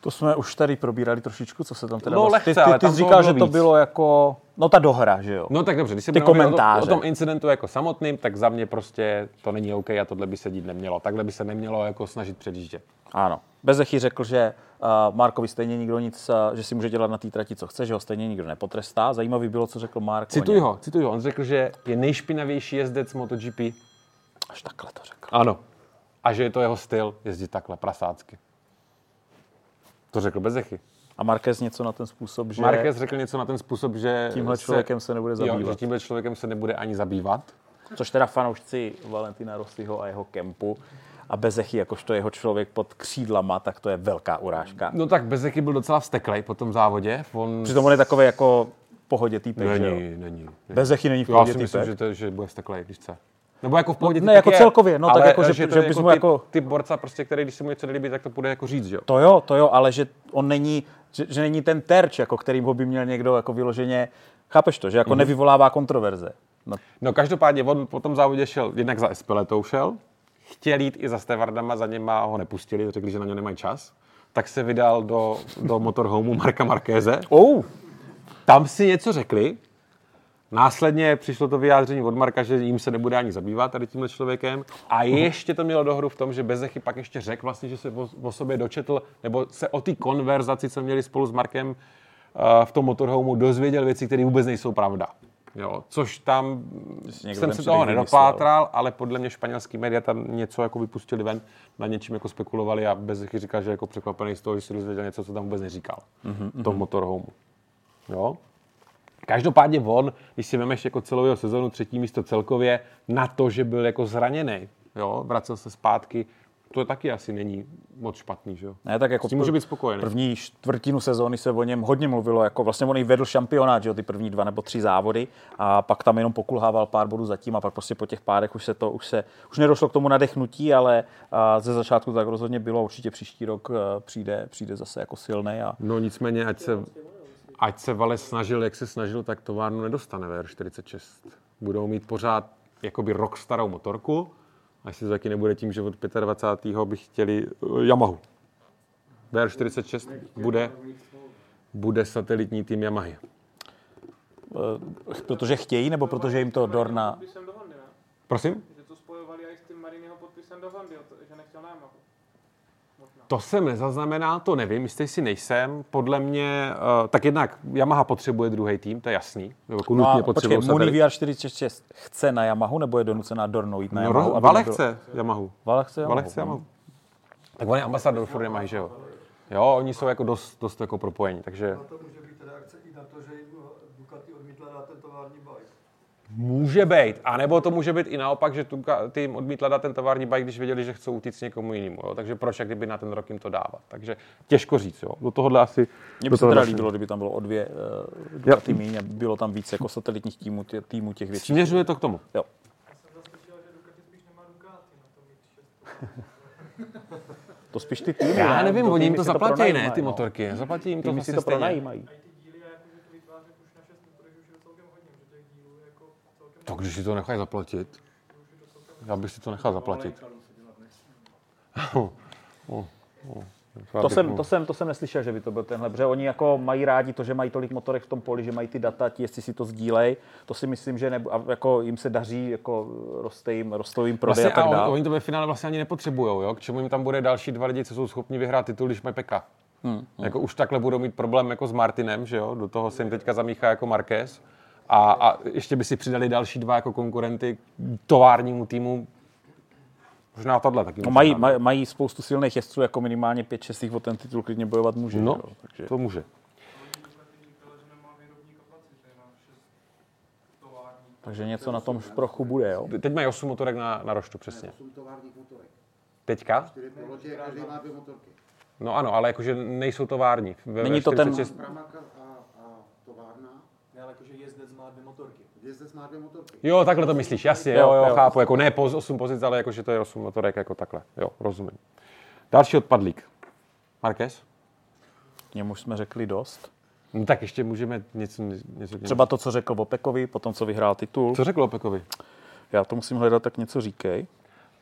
To jsme už tady probírali trošičku, co se tam teda... No, vlastně- lehce, ty, ale ty, ty jsi toho říkal, že to víc. bylo jako... No ta dohra, že jo? No tak dobře, když se Ty komentáře. O, tom, o tom incidentu jako samotným, tak za mě prostě to není OK a tohle by se dít nemělo. Takhle by se nemělo jako snažit předjíždět. Ano. Bezechy řekl, že uh, Markovi stejně nikdo nic, uh, že si může dělat na té trati, co chce, že ho stejně nikdo nepotrestá. Zajímavý bylo, co řekl Mark. o Cituj něm. ho, cituj ho. On řekl, že je nejšpinavější jezdec MotoGP. Až takhle to řekl. Ano. A že je to jeho styl jezdit takhle prasácky. To řekl Bezechy. A Marquez něco na ten způsob, že Marquez řekl něco na ten způsob, že tímhle člověkem se nebude Jo, zabývat. že tímhle člověkem se nebude ani zabývat. Což teda fanoušci Valentina Rossiho a jeho kempu a Bezechy, jakožto jeho člověk pod křídlama, tak to je velká urážka. No tak Bezechy byl docela vzteklej po tom závodě. On... Přitom on je takový jako pohodě týpek, že jo? Není, není. není. Bezechy není v Já pohodě si myslím, týpek. že, to, že bude steklej, když chce. Nebo jako v pohodě ne, typek jako je, celkově, no, tak ale jako, že- to že je bys mu typ, jako- typ borca, prostě, který když se mu něco nelíbí, tak to bude jako říct, že jo? To jo, to jo, ale že on není, že, že není ten terč, jako kterým ho by měl někdo jako vyloženě, chápeš to, že jako nevyvolává kontroverze. No, No každopádně on po tom závodě šel, jednak za Espeletou šel, chtěl jít i za Stevardama, za něma ho nepustili, řekli, že na ně nemají čas, tak se vydal do, do motorhomeu Marka Markéze. oh, Tam si něco řekli, následně přišlo to vyjádření od Marka, že jim se nebude ani zabývat tady tímhle člověkem. A ještě to mělo dohru v tom, že Bezechy pak ještě řekl vlastně, že se o, sobě dočetl, nebo se o té konverzaci, co měli spolu s Markem uh, v tom motorhomeu, dozvěděl věci, které vůbec nejsou pravda. Jo, což tam někdo jsem se toho nedopátral, ale podle mě španělský média tam něco jako vypustili ven, na něčím jako spekulovali a Bezechy říkal, že jako překvapený z toho, že si dozvěděl něco, co tam vůbec neříkal. Mm-hmm. V tom motorhomeu. Jo? Každopádně on, když si vemeš jako celou jeho sezonu třetí místo celkově, na to, že byl jako zraněný, jo, vracel se zpátky, to taky asi není moc špatný, že jo. ne, tak jako S tím může být spokojený. První čtvrtinu sezóny se o něm hodně mluvilo, jako vlastně on i vedl šampionát, že jo, ty první dva nebo tři závody a pak tam jenom pokulhával pár bodů zatím a pak prostě po těch pádech už se to, už se, už nedošlo k tomu nadechnutí, ale a ze začátku tak rozhodně bylo, určitě příští rok a, přijde, přijde zase jako silný a No nicméně, ať se, ať se Vale snažil, jak se snažil, tak továrnu nedostane VR46. budou mít pořád jakoby rok starou motorku, a jestli to taky nebude tím, že od 25. by chtěli uh, Yamahu. VR46 bude, bude satelitní tým Yamahy. Eh, Protože chtějí, nebo protože jim to Dorna... Podpisem do Hondy, ne? Prosím? Že to spojovali i s tím Mariniho podpisem do Hondy, že nechtěl na Yamahu. To jsem nezaznamenal, to nevím, jistý si nejsem. Podle mě, uh, tak jednak Yamaha potřebuje druhý tým, to je jasný. Jako No nutně a počkej, Muni satelit. VR46 chce na Yamahu, nebo je donucená Dornou jít na No, Yamahu? Vale chce Yamahu. Vale chce Yamahu. Vale chce Yamahu. Tak on je ambasador furt Yamahy, že jo? Jo, oni jsou jako dost, dost jako propojení, takže A to může být reakce i na to, že jim Ducati odmítla dát ten tovární bike. Může být. A nebo to může být i naopak, že Tuka- ty jim odmítla dát ten tovární bike, když věděli, že chcou utíct někomu jinému. Jo? Takže proč, jak kdyby na ten rok jim to dávat. Takže těžko říct. Jo? Do tohohle asi... Mně by se teda líbilo, kdyby tam bylo o dvě uh, Ducati míň a bylo tam víc jako satelitních týmů, tě, týmů těch větších. Směřuje to k tomu. Jo. To spíš ty týmy. Já ne? nevím, To oni jim týmy to zaplatí, ne, ty no. motorky. Zaplatí jim to Týmy si to pronajímají. Tak když si to nechají zaplatit, já bych si to nechal zaplatit. To jsem, to, jsem, to jsem neslyšel, že by to byl tenhle, protože oni jako mají rádi to, že mají tolik motorek v tom poli, že mají ty data, ti, jestli si to sdílej, to si myslím, že a jako jim se daří, jako roste jim, rostou jim prodej Vlastně, a tak dále. on, oni to ve finále vlastně ani nepotřebujou, jo? K čemu jim tam bude další dva lidi, co jsou schopni vyhrát titul, když mají peka. Hmm, Jako už takhle budou mít problém jako s Martinem, že jo? Do toho se jim teďka zamíchá jako Marquez. A, a ještě by si přidali další dva jako konkurenty k továrnímu týmu. Možná tohle taky. No, mají, maj, mají spoustu silných jezdců, jako minimálně 5-6 jich o ten titul klidně bojovat může. No, jo, takže, to může. takže něco na tom šprochu bude, jo. Teď mají 8 motorek na, na roštu, přesně. 8 továrních motorek. Teďka? 4 po lodě, každý má dvě motorky. No ano, ale jakože nejsou tovární. Ve, Není to ten- 46 Pramaka a, a továrna. Ne, ale jakože jezdec má dvě motorky. Jezdec má dvě motorky. Jo, takhle to myslíš, jasně, jo, Jo, jo, jo. chápu, jako ne poz, 8 pozic, ale jako, že to je 8 motorek, jako takhle, jo, rozumím. Další odpadlík. Marquez? Němu už jsme řekli dost. No tak ještě můžeme něco, něco. Třeba to, co řekl Vopekovi, potom co vyhrál titul. Co řekl Opekovi? Já to musím hledat, tak něco říkej.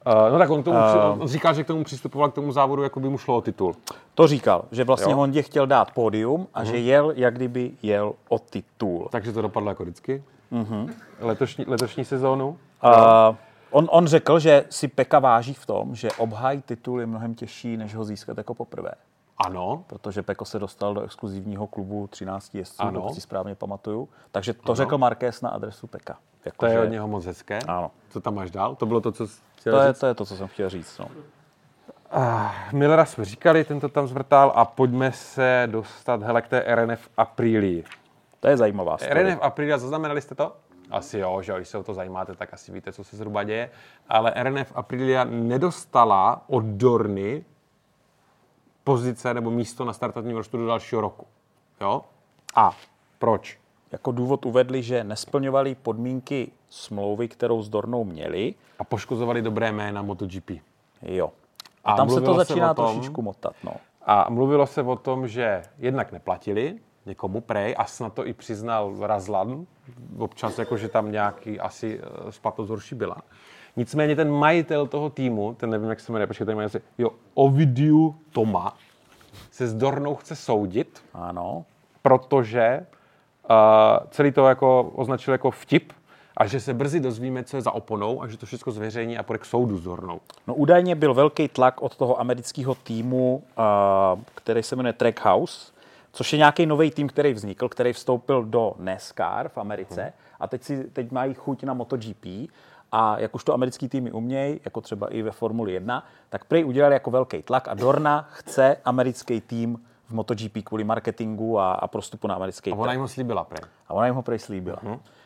Uh, no tak on, tomu, uh, on říkal, že k tomu přistupoval k tomu závodu, jako by mu šlo o titul. To říkal, že vlastně Jo. Hondě chtěl dát pódium a že jel, jak kdyby jel o titul. Takže to dopadlo jako vždycky. Uh-huh. Letošní, letošní sezónu. A on, on řekl, že si Peka váží v tom, že obhaj titul je mnohem těžší, než ho získat jako poprvé. Ano. Protože Peko se dostal do exkluzivního klubu 13 jezdců, Ano. pokud si správně pamatuju. Takže to ano. řekl Marquez na adresu Peka. Jako, To je že- od něho moc hezké. Ano. Co tam máš dál? To bylo to, co chtěl To je, říct? to je to, co jsem chtěl říct. No. Millera jsme říkali, ten to tam zvrtal a pojďme se dostat hele, k té RNF Aprilii. To je zajímavá story. RNF Aprilia, zaznamenali jste to? Asi jo, že jo, když se o to zajímáte, tak asi víte, co se zhruba děje. Ale RNF Aprilia nedostala od Dorny pozice nebo místo na startovním rostu do dalšího roku. Jo? A proč? Jako důvod uvedli, že nesplňovali podmínky smlouvy, kterou s Dornou měli. A poškozovali dobré jména MotoGP. Jo. A, A tam se to se začíná o tom- trošičku motat. No. A mluvilo se o tom, že jednak neplatili někomu prej a snad to i přiznal Razlan, občas jako, že tam nějaký asi eh, splatnost horší byla. Nicméně ten majitel toho týmu, ten nevím, jak se jmenuje, počkej, ten jmenuje se, jo, Ovidiu Toma, se s Dornou chce soudit, Ano. protože uh, celý to jako označil jako vtip a že se brzy dozvíme, co je za oponou a že to všechno zveřejní a půjde k soudu s Dornou. No údajně byl velký tlak od toho amerického týmu, uh, který se jmenuje Trackhouse, což je nějaký nový tým, který vznikl, který vstoupil do NASCAR v Americe Mhm. a teď, si, teď mají chuť na MotoGP a jak už to americký týmy umějí, jako třeba i ve Formuli 1, tak prej udělali jako velký tlak a Dorna chce americký tým v MotoGP kvůli marketingu a, a prostupu na americký A ona jim ho slíbila prej. A ona jim ho prej slíbila.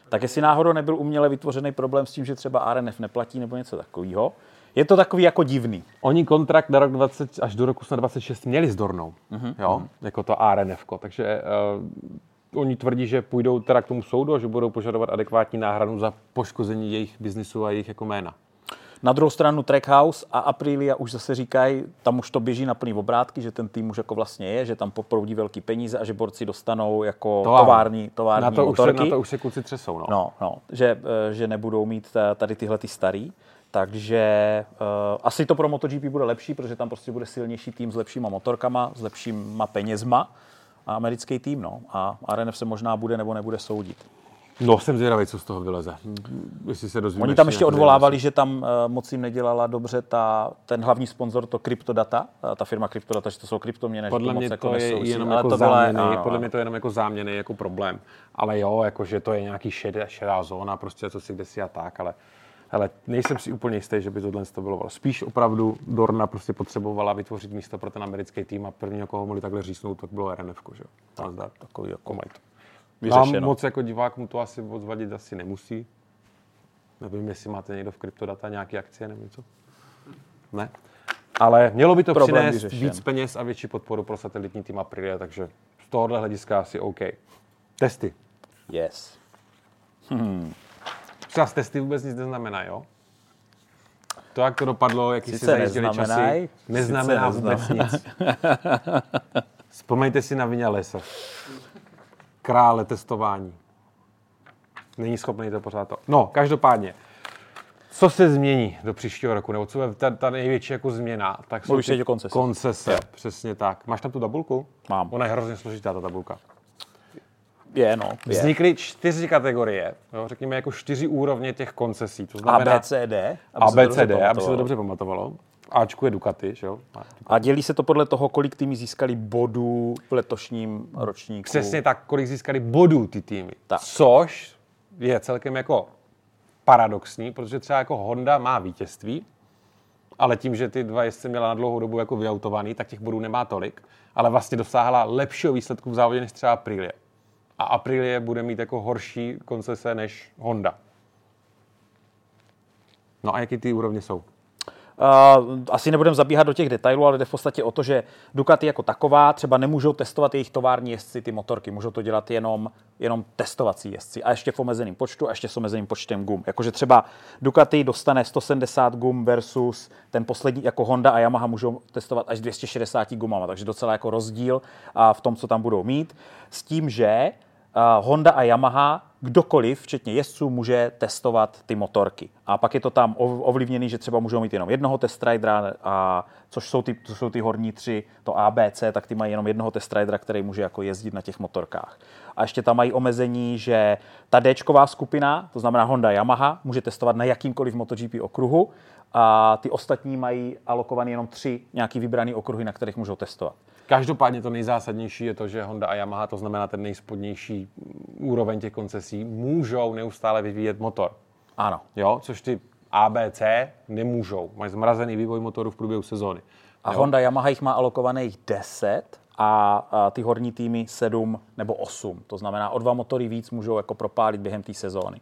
Tak jestli náhodou nebyl uměle vytvořený problém s tím, že třeba RNF neplatí nebo něco takového, je to takový jako divný. Oni kontrakt na rok 20 až do roku snad 26 měli s Dornou, mm-hmm. jo, jako to ARNF, takže uh, oni tvrdí, že půjdou teda k tomu soudu a že budou požadovat adekvátní náhradu za poškození jejich biznisu a jejich jako jména. Na druhou stranu Trackhouse a Aprilia už zase říkají, tam už to běží na plný obrátky, že ten tým už jako vlastně je, že tam poproudí velký peníze a že borci dostanou jako Tovární. tovární, tovární Na to, už se, motorky. na to už se kluci třesou. No. No, no, že, eh, že nebudou mít ta- tady tyhle ty starý. Takže uh, asi to pro MotoGP bude lepší, protože tam prostě bude silnější tým s lepšíma motorkama, s lepšíma penězma a americký tým, no. A RNF se možná bude nebo nebude soudit. No, jsem zvědavý, co z toho vyleze. Jestli se dozvíme. Oni tam ještě odvolávali, že tam uh, moc jim nedělala dobře ta, ten hlavní sponzor, to CryptoData, uh, ta firma CryptoData, že to jsou kryptoměny, že Podle to moc mě jako to je nesouvisí. jenom Ale jako to záměny, podle mě to je jenom jako záměny, jako problém. Ale jo, jakože to je nějaký šedá, šedá zóna, prostě co si kde si a tak, ale ale nejsem si úplně jistý, že by tohle to bylo. Spíš opravdu Dorna prostě potřebovala vytvořit místo pro ten americký tým a první, koho mohli takhle řísnout, tak bylo RNF, že jo. Tak, zdar. Takový jako Mají to. Vyřešeno. Nám moc jako divák mu to asi odvadit asi nemusí. Nevím, jestli máte někdo v kryptodata nějaké akcie nebo něco. Ne. Ale mělo by to Problém přinést vyřešen. víc peněz a větší podporu pro satelitní tým Aprilia, takže z tohohle hlediska asi OK. Testy. Yes. Třeba z testy vůbec nic neznamená, jo? To, jak to dopadlo, jaký si Sice zajistili časy, neznamená vůbec nic. Vzpomeňte si na Vinalese. Krále testování. Není schopný to pořád to. No, každopádně. Co se změní do příštího roku, nebo co je ta, ta největší jako změna, tak jsou Mluvíš ty koncese. Jo. Přesně tak. Máš tam tu tabulku? Mám. Ona je hrozně složitá, ta tabulka. Je, no. Je. Vznikly čtyři kategorie, jo, řekněme jako čtyři úrovně těch koncesí. To A, znamená B, C, D. A, B, C, D, dobře aby se to dobře pamatovalo. Ačku je Ducati, že jo? A dělí se to podle toho, kolik týmy získali bodů v letošním ročníku. Přesně tak, kolik získali bodů ty týmy. Tak. Což je celkem jako paradoxní, protože třeba jako Honda má vítězství, ale tím, že ty dva jezdce měla na dlouhou dobu jako vyautovaný, tak těch bodů nemá tolik, ale vlastně dosáhla lepšího výsledku v závodě než třeba Aprilie. A Aprilie bude mít jako horší koncese než Honda. No a jaký ty úrovně jsou? Uh, asi nebudeme zabíhat do těch detailů, ale jde v podstatě o to, že Ducati jako taková třeba nemůžou testovat jejich tovární jezdci ty motorky, můžou to dělat jenom, jenom testovací jezdci a ještě v omezeném počtu a ještě s omezeným počtem gum. Jakože třeba Ducati dostane 170 gum versus ten poslední, jako Honda a Yamaha můžou testovat až 260 gumama, takže docela jako rozdíl a v tom, co tam budou mít. S tím, že uh, Honda a Yamaha, kdokoliv, včetně jezdců, může testovat ty motorky. A pak je to tam ov- ovlivněný, že třeba můžou mít jenom jednoho test ridera, a což jsou ty, to jsou ty horní tři, to A, B, C, tak ty mají jenom jednoho test ridera, který může jako jezdit na těch motorkách. A ještě tam mají omezení, že ta D skupina, to znamená Honda, Yamaha, může testovat na jakýmkoliv MotoGP okruhu a ty ostatní mají alokovaný jenom tři nějaký vybraný okruhy, na kterých můžou testovat. Každopádně to nejzásadnější je to, že Honda a Yamaha, to znamená ten nejspodnější úroveň těch koncesí, můžou neustále vyvíjet motor. Ano. Jo? Což ty ABC nemůžou. Mají zmrazený vývoj motoru v průběhu sezóny. A Jo? Honda Yamaha jich má alokovaných 10 a, a ty horní týmy 7 nebo 8. To znamená, o dva motory víc můžou jako propálit během té sezóny.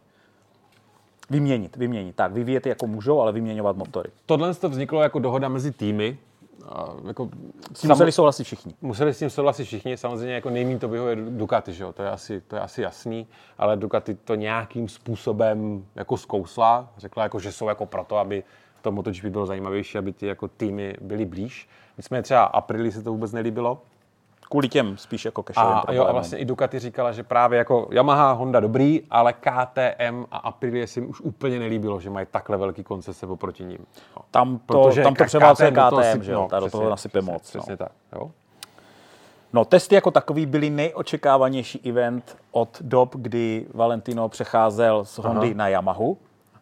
Vyměnit, vyměnit. Tak, vyvíjet je jako můžou, ale vyměňovat motory. Tohle to vzniklo jako dohoda mezi týmy. A Jako, S tím museli souhlasit všichni. museli s tím souhlasit všichni, samozřejmě jako nejmín to vyhovuje Ducati, že jo? To, je asi, to je asi jasný, ale Ducati to nějakým způsobem jako zkousla, řekla jako, že jsou jako proto, aby to MotoGP bylo zajímavější, aby ty jako týmy byly blíž. Nicméně třeba Aprili se to vůbec nelíbilo, Kvůli těm spíš jako cashovým A, jo, problémům. a vlastně i Ducati říkala, že právě jako Yamaha, Honda dobrý, ale KTM a Aprilia se jim už úplně nelíbilo, že mají takhle velký koncese oproti ním. Jo. Tam to, Protože tam to toho KTM, syp- že jo? Ta do toho nasype moc. Přesně no. tak, jo. No, testy jako takový byly nejočekávanější event od dob, kdy Valentino přecházel z Hondy Aha. na Yamahu,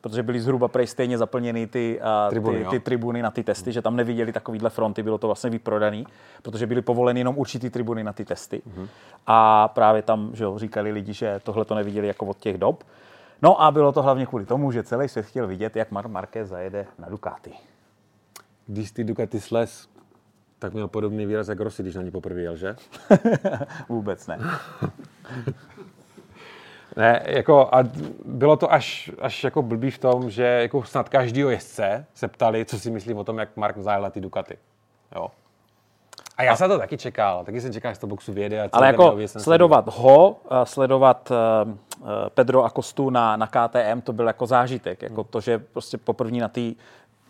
protože byly zhruba prej stejně zaplněny ty, a, Tribuny, ty, jo. ty tribuny na ty testy, že tam neviděli takovýhle fronty, bylo to vlastně vyprodaný, protože byly povoleny jenom určitý tribuny na ty testy. Mhm. A právě tam že jo, říkali lidi, že tohle to neviděli jako od těch dob. No a bylo to hlavně kvůli tomu, že celý svět chtěl vidět, jak Mar Marquez zajede na Ducati. Když ty Ducati sles, tak měl podobný výraz jak Rossi, když na ní poprvé jel, že? Vůbec ne. Ne, jako a bylo to až, až jako blbý v tom, že jako snad každýho jezdce se ptali, co si myslí o tom, jak Mark zajel ty Ducati. Jo. A já jsem to taky čekal, taky jsem čekal, že toho boxu vyjede. A Ale jako jsem sledovat ho, a sledovat uh, Pedro Acostu na, na KTM, to byl jako zážitek. Jako to, že prostě poprvé na té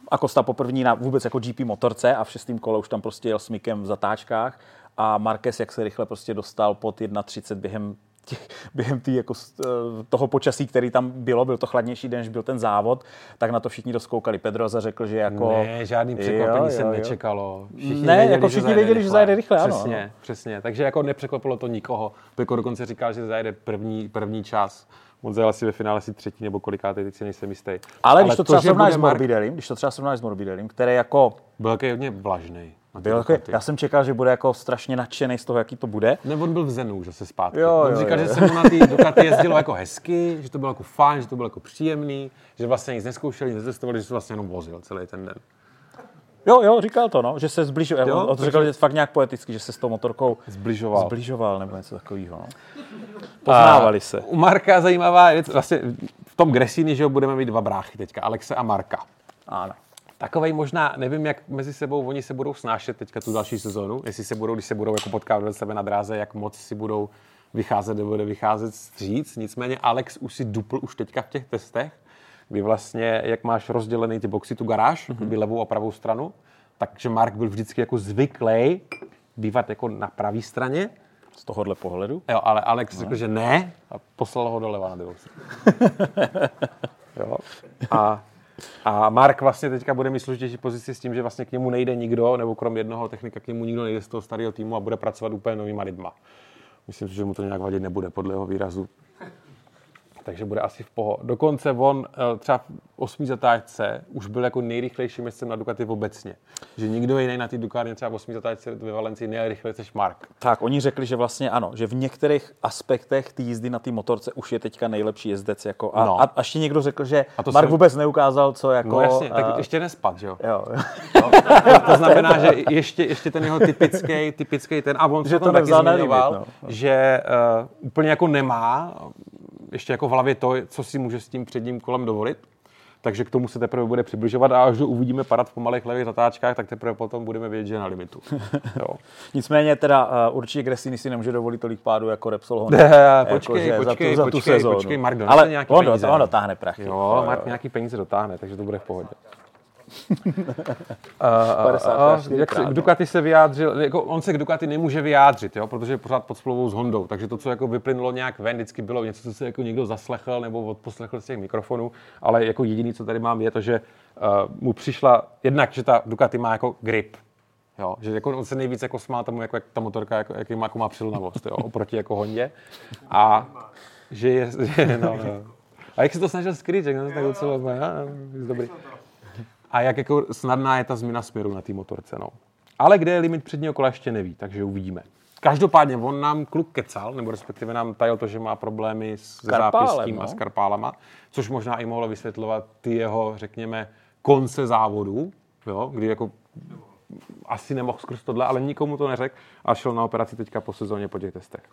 Acosta poprvní na vůbec jako GP motorce a v šestém kole už tam prostě jel s Mikem v zatáčkách a Marquez, jak se rychle prostě dostal pod 1.30 během těch, během tý jako, eh, toho počasí, který tam bylo, byl to chladnější den, než byl ten závod, tak na to všichni doskoukali. Pedroza řekl, že jako... Ne, žádný překvapení se nečekalo. Ne, jako všichni zajede věděli, že zajede rychle, ano, Přesně, ano. přesně. Takže jako nepřekvapilo to nikoho. Peko dokonce říkal, že zajede první, první čas. On zajel asi ve finále asi třetí nebo kolikátý, teď si nejsem jistý. Ale, když to třeba že srovnáš s Morbidelem, když to třeba srovnáš s Morbidelem, který jako Byl hodně vlažný. Byl, jako, já jsem čekal, že bude jako strašně nadšený z toho, jaký to bude. Ne, on byl v Zenu už zase zpátky. Jo, on jo, říkal, jo. že se mu na té Ducati jezdilo jako hezky, že to bylo jako fajn, že to bylo jako příjemný, že vlastně nic neskoušeli, nic netestovali, že se vlastně jenom vozil celý ten den. Jo, jo, říkal to, no, že se zbližoval. Jo, On to takže- říkal, že fakt nějak poeticky, že se s tou motorkou Zbližoval. zbližoval nebo něco takového. No. Poznávali se. U Marka zajímavá věc, vlastně v tom Gresini, že jo, budeme mít dva bráchy teďka, Alexe a Marka. Ano. Takovej možná, nevím, jak mezi sebou oni se budou snášet teďka tu další sezónu, jestli se budou, když se budou jako potkávat vedle sebe na dráze, jak moc si budou vycházet nebo vycházet stříc. Nicméně Alex už si dupl už teďka v těch testech, kdy vlastně, jak máš rozdělený ty boxy, tu garáž, mm-hmm. levou a pravou stranu, takže Mark byl vždycky jako zvyklý bývat jako na pravé straně, Z tohohle pohledu. Jo, ale Alex řekl, že ne a poslal ho doleva na druhou stranu. jo. A, a Mark vlastně teďka bude mít složitější pozici s tím, že vlastně k němu nejde nikdo, nebo krom jednoho technika k němu nikdo nejde z toho starého týmu a bude pracovat úplně novýma lidma. Myslím si, že mu to nějak vadit nebude podle jeho výrazu. Takže bude asi v poho. Dokonce on eh, třeba v osmý zatáčce už byl jako nejrychlejším jezdcem na Ducati obecně. Že nikdo jiný na té Ducati třeba v osmý zatáčce ve Valencii nejel rychleji než Mark. Tak, oni řekli, že vlastně ano, že v některých aspektech té jízdy na té motorce už je teďka nejlepší jezdec. Jako, a, No. a, a ještě někdo řekl, že A to Mark se- vůbec neukázal, co jako... No jasně, tak a- ještě nespad, že jo? Jo, To znamená, že ještě, ještě ten jeho typický, typický ten, a on Že to taky zmiňoval, no. že uh, úplně jako nemá ještě jako v hlavě to, co si může s tím předním kolem dovolit. Takže k tomu se teprve bude přibližovat a až ho uvidíme padat v pomalých levých zatáčkách, tak teprve potom budeme vědět, že je na limitu. Jo. Nicméně teda uh, určitě Gresini si nemůže dovolit tolik pádu jako Repsol Honda. Ne, počkej, Jakože počkej, za tu, počkej, za tu sezónu. počkej, Mark Ale nějaký on, peníze, on ne? dotáhne prachy. Jo, Mark nějaký peníze dotáhne, takže to bude v pohodě. A, a, 50 a, čtyřikrát, jak se, no. k Ducati se vyjádřil, jako on se k Ducati nemůže vyjádřit, jo, protože je pořád pod smlouvou s Hondou, takže to, co jako vyplynulo nějak ven, vždycky bylo něco, co se jako někdo zaslechl nebo odposlechl z těch mikrofonů, ale jako jediný, co tady mám, je to, že uh, mu přišla jednak, že ta Ducati má jako grip, Jo, že jako on se nejvíc jako smál tomu, jako, jak ta motorka jako, jaký má, jako má přilnavost, jo, oproti jako Hondě. A že je, že, no, no. A jak se to snažil skrýt, jak to tak docela, no, no, dobrý. A jak jako snadná je ta změna směru na té motorce, no. Ale kde je limit předního kola ještě neví, takže uvidíme. Každopádně on nám kluk kecal, nebo respektive nám tajil to, že má problémy s Karpálem, zápěstím no. a s karpálama, což možná i mohlo vysvětlovat ty jeho, řekněme, konce závodu, jo, kdy jako asi nemohl skrz tohle, ale nikomu to neřekl a šel na operaci teďka po sezóně po těch testech.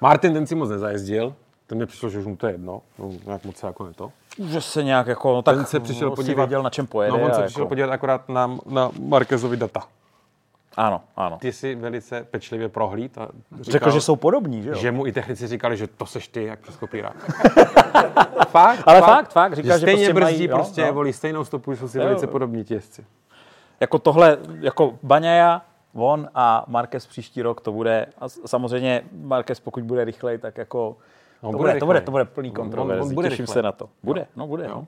Martin ten si moc nezajezdil, ten mi přišlo, že už mu to je jedno, no, nějak moc se jako ne to. Že se nějak jako, no, tak Ten se přišel podívat, věděl, na čem pojede. no, on se jako, přišel podívat akorát na, na Markezovi data. Ano, ano. Ty si velice pečlivě prohlíd a říkal, Řekl, že jsou podobní, že jo? že mu i technici říkali, že to seš ty, jak přes kopírák. fakt, Ale fakt, fakt, říkal, že že stejně prostě brzdí, mají- jo, prostě no. volí stejnou stopu, jsou si Jo, velice jo. podobní ti jezdci. Jako tohle, jako Baňaja, on a Marquez příští rok to bude, a samozřejmě Marquez pokud bude rychlej, tak jako No, to, bude to, bude, to bude plný On- kontroverzí, on bude těším rychlej. se na to. Bude, no bude, no.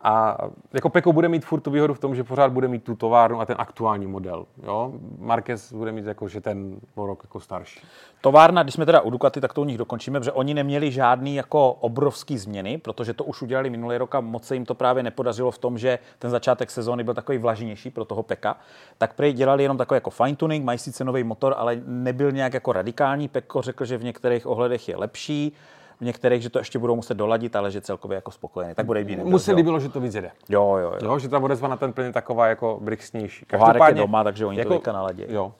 A jako Peko bude mít furt tu výhodu v tom, že pořád bude mít tu továrnu a ten aktuální model. Jo? Marquez bude mít jako, že ten o rok jako starší. Továrna, když jsme teda u Ducati, tak to u nich dokončíme, protože oni neměli žádný jako obrovský změny, protože to už udělali minulý rok a moc se jim to právě nepodařilo v tom, že ten začátek sezóny byl takový vlažnější pro toho Peka. Tak prej dělali jenom takový jako fine tuning, mají sice nový motor, ale nebyl nějak jako radikální. Peko řekl, že v některých ohledech je lepší, v některých, že to ještě budou muset doladit, ale že celkově jako spokojený. Tak bude líbí. Mu se líbilo, že to víc jede. Jo, jo, jo. Jo, že ta odezva na ten plyn je taková jako brixnější. Pohárek je doma, takže oni to teďka naladějí. Jo.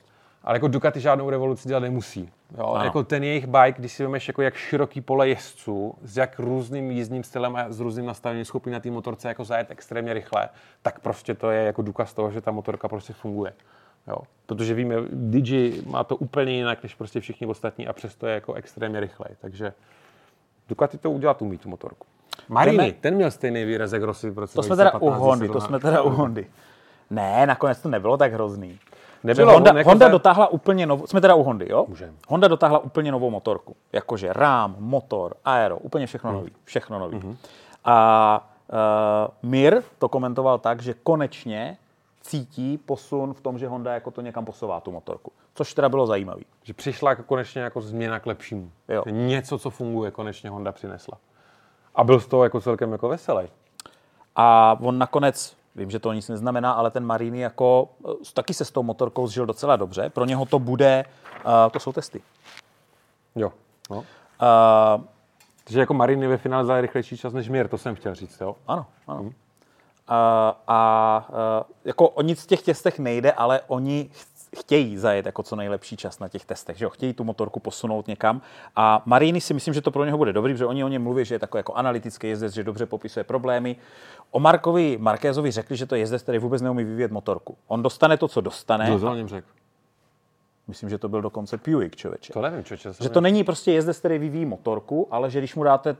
Ale jako Ducati žádnou revoluci dělat nemusí. Jo, jako ten jejich bike, když si vemeš jako jak široký pole jezdců, s jak různým jízdním stylem a s různým nastavením schopný na té motorce jako zajet extrémně rychle, tak prostě to je jako důkaz toho, že ta motorka prostě funguje. Jo. Protože víme, Digi má to úplně jinak než prostě všichni ostatní a přesto je jako extrémně rychlej. Takže Ducati to udělat umí, tu motorku. Marini, Jdeme- ten měl stejný výraz jak Rossi v roce To jsme teda u 2015, Hondy, to jsme teda u Hondy. Ne, nakonec to nebylo tak hrozný. Nebylo, Honda, on jako Honda za- dotáhla úplně novou, jsme teda u Hondy, jo? Můžem. Honda dotáhla úplně novou motorku. Jakože rám, motor, aero, úplně všechno Mhm. nový. Všechno nový. A uh, Mir to komentoval tak, že konečně cítí posun v tom, že Honda jako to někam posouvá tu motorku. Což teda bylo zajímavé. Že přišla jako konečně jako změna k lepšímu. Jo. Něco, co funguje, konečně Honda přinesla. A byl z toho jako celkem jako veselý. A on nakonec, vím, že to nic neznamená, ale ten Marini jako eh, taky se s tou motorkou zžil docela dobře. Pro něho to bude, uh, to jsou testy. Jo. No. Uh, Takže jako Marini ve finále dali rychlejší čas než Mir, to jsem chtěl říct, jo? Ano, ano. Uh, a uh, jako o nic v těch testech nejde, ale oni chtějí zajet jako co nejlepší čas na těch testech, že jo? chtějí tu motorku posunout někam a Marini si myslím, že to pro něho bude dobrý, protože oni o něm mluví, že je takový jako analytický jezdec, že dobře popisuje problémy. O Markovi Markézovi řekli, že to je jezdec, který vůbec neumí vyvíjet motorku. On dostane to, co dostane. Kdo to o něm řekl? Myslím, že to byl dokonce Buick, člověče. To nevím, čo, Že to není prostě jezdec, který vyvíjí motorku, ale že když mu dáte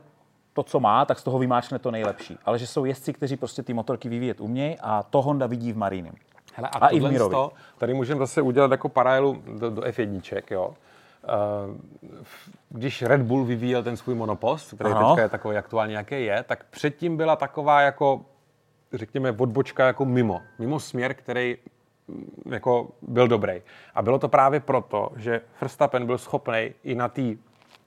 to, co má, tak z toho vymáčkne to nejlepší. Ale že jsou jezdci, kteří prostě ty motorky vyvíjet umějí a to Honda vidí v Marinem. Hele, a, A i v to, tady můžeme zase udělat jako paralelu do, do F1, jo. Uh, když Red Bull vyvíjel ten svůj monopost, který Ano. teďka je takový aktuální, jaký je, tak předtím byla taková jako, řekněme, odbočka jako mimo. Mimo směr, který mm, jako byl dobrý. A bylo to právě proto, že Verstappen byl schopný i na té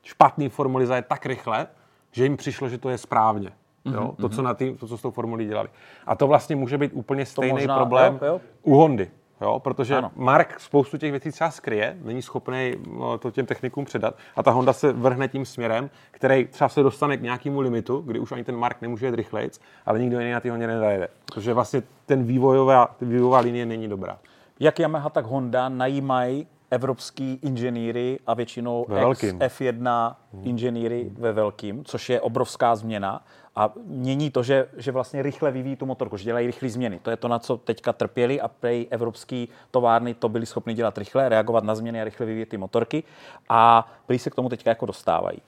špatné formuli zajet tak rychle, že jim přišlo, že to je správně. Mhm, Jo? To, co na tý, to, co s tou formulí dělali. A to vlastně může být úplně stejný možná- problém jo, jo. u Hondy. Jo, protože Ano. Mark spoustu těch věcí třeba skryje, není schopný to těm technikům předat a ta Honda se vrhne tím směrem, který třeba se dostane k nějakému limitu, kdy už ani ten Mark nemůže jet rychlejc, ale nikdo jiný na té Hondě nezajede. Protože vlastně ten vývojová, vývojová linie není dobrá. Jak Yamaha, tak Honda najímají evropský inženýry a většinou velkým. F1 inženýry ve velkým, což je obrovská změna. A mění to, že, že vlastně rychle vyvíjí tu motorku, že dělají rychlé změny. To je to, na co teďka trpěli a prej evropský továrny to byli schopni dělat rychle, reagovat na změny a rychle vyvíjet ty motorky. A prý se k tomu teďka jako dostávají.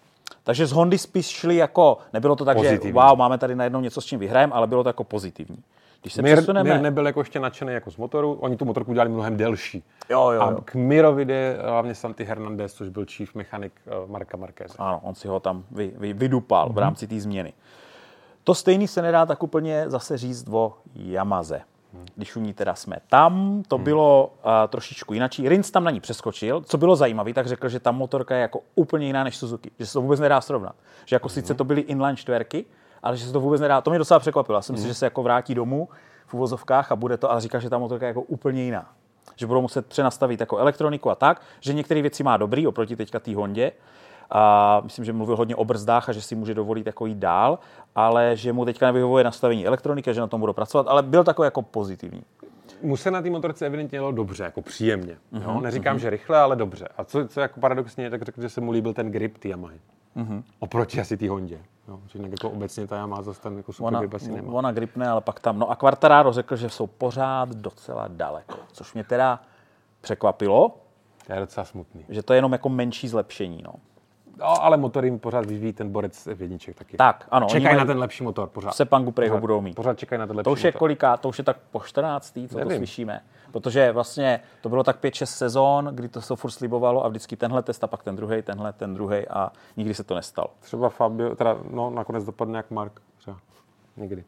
Takže z Hondy spíš šli jako, nebylo to tak, Pozitivní. že wow, máme tady najednou něco, s čím vyhrajeme, ale bylo to jako pozitivní. Když se Mir, přesuneme... Mir nebyl jako ještě nadšený jako z motoru, oni tu motorku dělali mnohem delší. Jo, jo, A jo. k Mirovi jde hlavně Santi Hernandez, což byl chief mechanik eh, Marka Marqueze. Ano, on si ho tam vy, vy, vydupal Mhm. v rámci té změny. To stejný se nedá tak úplně zase říct o Yamaze. Mhm. Když u ní teda jsme. Tam to bylo uh, trošičku jinak. Rins tam na ní přeskočil. Co bylo zajímavé, tak řekl, že ta motorka je jako úplně jiná než Suzuki. Že se to vůbec nedá srovnat. Že jako Mhm. sice to byly inline čtverky, ale že se to vůbec nedá. To mě docela překvapilo. Já jsem Mhm. si, že se jako vrátí domů v uvozovkách a bude to, ale říkal, že ta motorka je jako úplně jiná. Že budou muset přenastavit jako elektroniku a tak, že některé věci má dobrý oproti teďka té Hondě. A myslím, že mluvil hodně o brzdách a že si může dovolit jako jít dál, ale že mu teďka nevyhovuje nastavení elektroniky, že na tom bude pracovat, ale byl takový jako pozitivní. mu se na té motorce evidentně jelo dobře, jako příjemně. Mhm, Jo? Neříkám, že rychle, ale dobře. A co, co jako paradoxně, tak řekl, že se mu líbil ten grip té Yamahy. Mhm. Oproti asi té Hondě. Jo? Že jinak jako obecně ta Yamaha zase ten jako super Ona, grip asi nemá. ona gripne, ale pak tam. No a Quartararo řekl, že jsou pořád docela daleko, což mě teda překvapilo, To je docela smutný. že to je jenom jako menší zlepšení. No. No, ale motor jim pořád vyvíjí ten borec v jedniček taky. Tak, ano, Čekají na ten lepší motor pořád. V Sepangu prej ho budou mít. Pořád čekají na ten lepší To už je motor. koliká, to už je tak po 14. co to Nevím. slyšíme. Protože vlastně to bylo tak 5-6 sezón, kdy to se furt slibovalo a vždycky tenhle test a pak ten druhý, tenhle, ten druhý a nikdy se to nestalo. Třeba Fabio, teda no, nakonec dopadne jak Mark třeba. Někdy.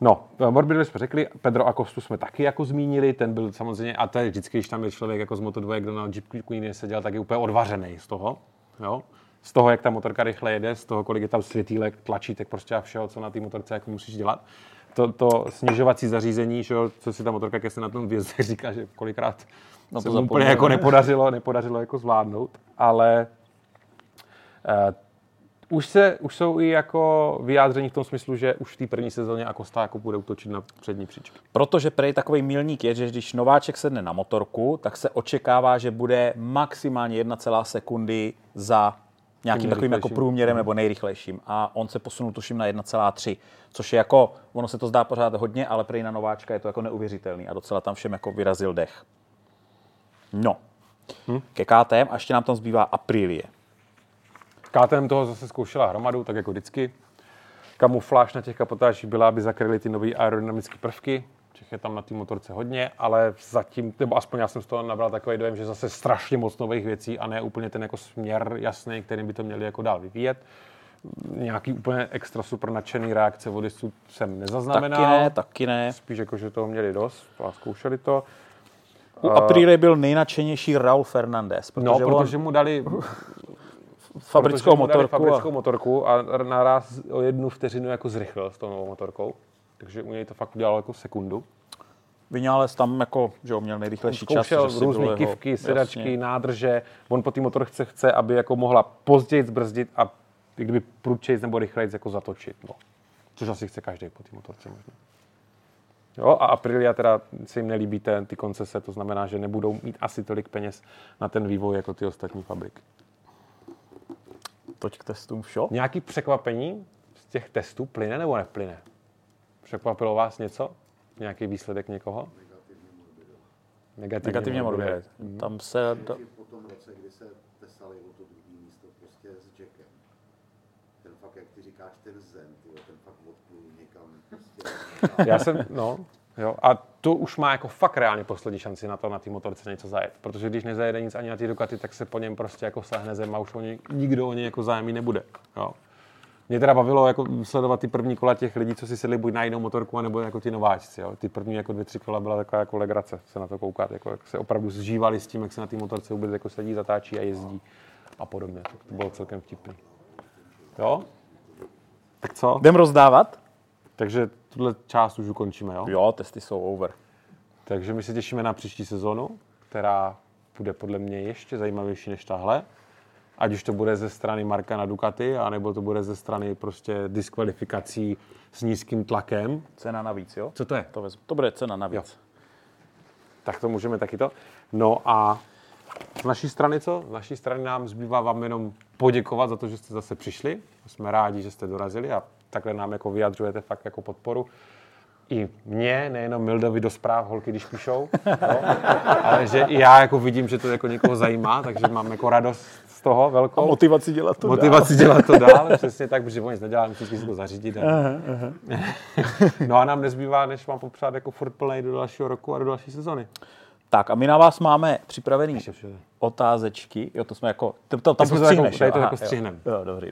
No, Morbidovi jsme řekli, Pedro Acostu jsme taky jako zmínili, ten byl samozřejmě, a to je vždycky, když tam je člověk jako z Moto2, kdo na Jeep nikdy neseděl, tak je úplně odvařený z toho, jo? Z toho, jak ta motorka rychle jede, z toho, kolik je tam světýlek, tlačítek, prostě a všeho, co na té motorce jako musíš dělat. To, to snižovací zařízení, že jo, co si ta motorka, jak se na tom vjezdech říká, že kolikrát No to se úplně jako nepodařilo, nepodařilo jako zvládnout, ale eh, už, se, už jsou i jako vyjádření v tom smyslu, že už v té první sezóně Acosta jako bude útočit na přední příčky. Protože prej takový milník je, že když nováček sedne na motorku, tak se očekává, že bude maximálně 1, sekundy za nějakým takovým jako průměrem nebo nejrychlejším. A on se posunul tuším na 1,3, což je jako, ono se to zdá pořád hodně, ale prej na nováčka je to jako neuvěřitelný a docela tam všem jako vyrazil dech. No, hm? ke KTM a ještě nám tam zbývá Aprilie. KTM toho zase zkoušela hromadu, tak jako vždycky. kamufláž na těch kapotážích byla, aby zakryly ty nové aerodynamické prvky. Těch je tam na té motorce hodně, ale zatím, nebo aspoň já jsem z toho nabral takový dojem, že zase strašně moc nových věcí a ne úplně ten jako směr jasný, kterým by to měli jako dál vyvíjet. Nějaký úplně extra super nadšený reakce vodičů jsem nezaznamenal. Taky ne, taky ne. Spíš jako, že toho měli dost a zkoušeli to. U Aprilia byl nejnadšenější Raul Fernandez, protože, No, on protože mu dali fabrickou mu dali motorku fabrickou a motorku a naraz o jednu vteřinu jako zrychlil s tou novou motorkou. Takže u něj to fakt udělalo jako sekundu. Vinales tam jako, že jo, měl nejrychlejší čas. Zkoušel různé kivky, sedačky, jasně. nádrže. On po té motorce chce, aby jako mohla později zbrzdit a kdyby prudčejc nebo rychleji jako zatočit. No. Což asi chce každý po té motorce možná. Jo, a Aprilia teda se jim nelíbí ten, ty koncese, to znamená, že nebudou mít asi tolik peněz na ten vývoj jako ty ostatní fabriky. Toť k testům vše. Nějaký překvapení z těch testů plyne nebo neplyne? Překvapilo vás něco? Nějaký výsledek někoho? Negativně, Negativně morbidně. morbidě. Tam se... d- I po tom roce, kdy se tesali o to druhé místo prostě s Jackem. Ten fakt, jak ty říkáš, ten zen, tyjo, ten fakt odplul někam prostě. Já jsem, no, jo, a to už má jako fakt reálně poslední šanci na to na té motorce něco zajet. Protože když nezajede nic ani na té Ducati, tak se po něm prostě jako sehne zem a už o něj, nikdo o něj jako zájemný nebude. Jo. Mě teda bavilo jako sledovat ty první kola těch lidí, co si sedli buď na jinou motorku, nebo jako ty nováčci. Jo. Ty první jako dvě, tři kola byla taková jako legrace se na to koukat, jako, jak se opravdu zžívali s tím, jak se na té motorce vůbec jako sedí, zatáčí a jezdí a podobně. Tak to bylo celkem vtipné. Jo? Tak co? Jdem rozdávat? Takže tuhle část už ukončíme, jo? Jo, testy jsou over. Takže my se těšíme na příští sezonu, která bude podle mě ještě zajímavější než tahle. Ať už to bude ze strany Marka na Ducati, anebo to bude ze strany prostě diskvalifikací s nízkým tlakem. Cena navíc, jo? Co to je? To, vezmu. to bude cena navíc. Tak to můžeme taky to. No a z naší strany co? Z naší strany nám zbývá vám jenom poděkovat za to, že jste zase přišli. Jsme rádi, že jste dorazili a takhle nám jako vyjadřujete fakt jako podporu. I mě, nejenom Mildovi do zpráv holky, když píšou, jo? ale že i já jako vidím, že to jako někoho zajímá, takže mám jako radost z toho velkou. Motivaci dělat to Motivaci dělat to dál, přesně tak, protože on nic nedělá, musí si to zařídit. A... no a nám nezbývá, než vám popřát jako furt plnej do dalšího roku a do další sezony. Tak a my na vás máme připravený otázečky. Jo, to jsme jako... To, to, tam jsme to to jako- střihneš, tady jo? to Aha, jako jo. Jo, dobrý.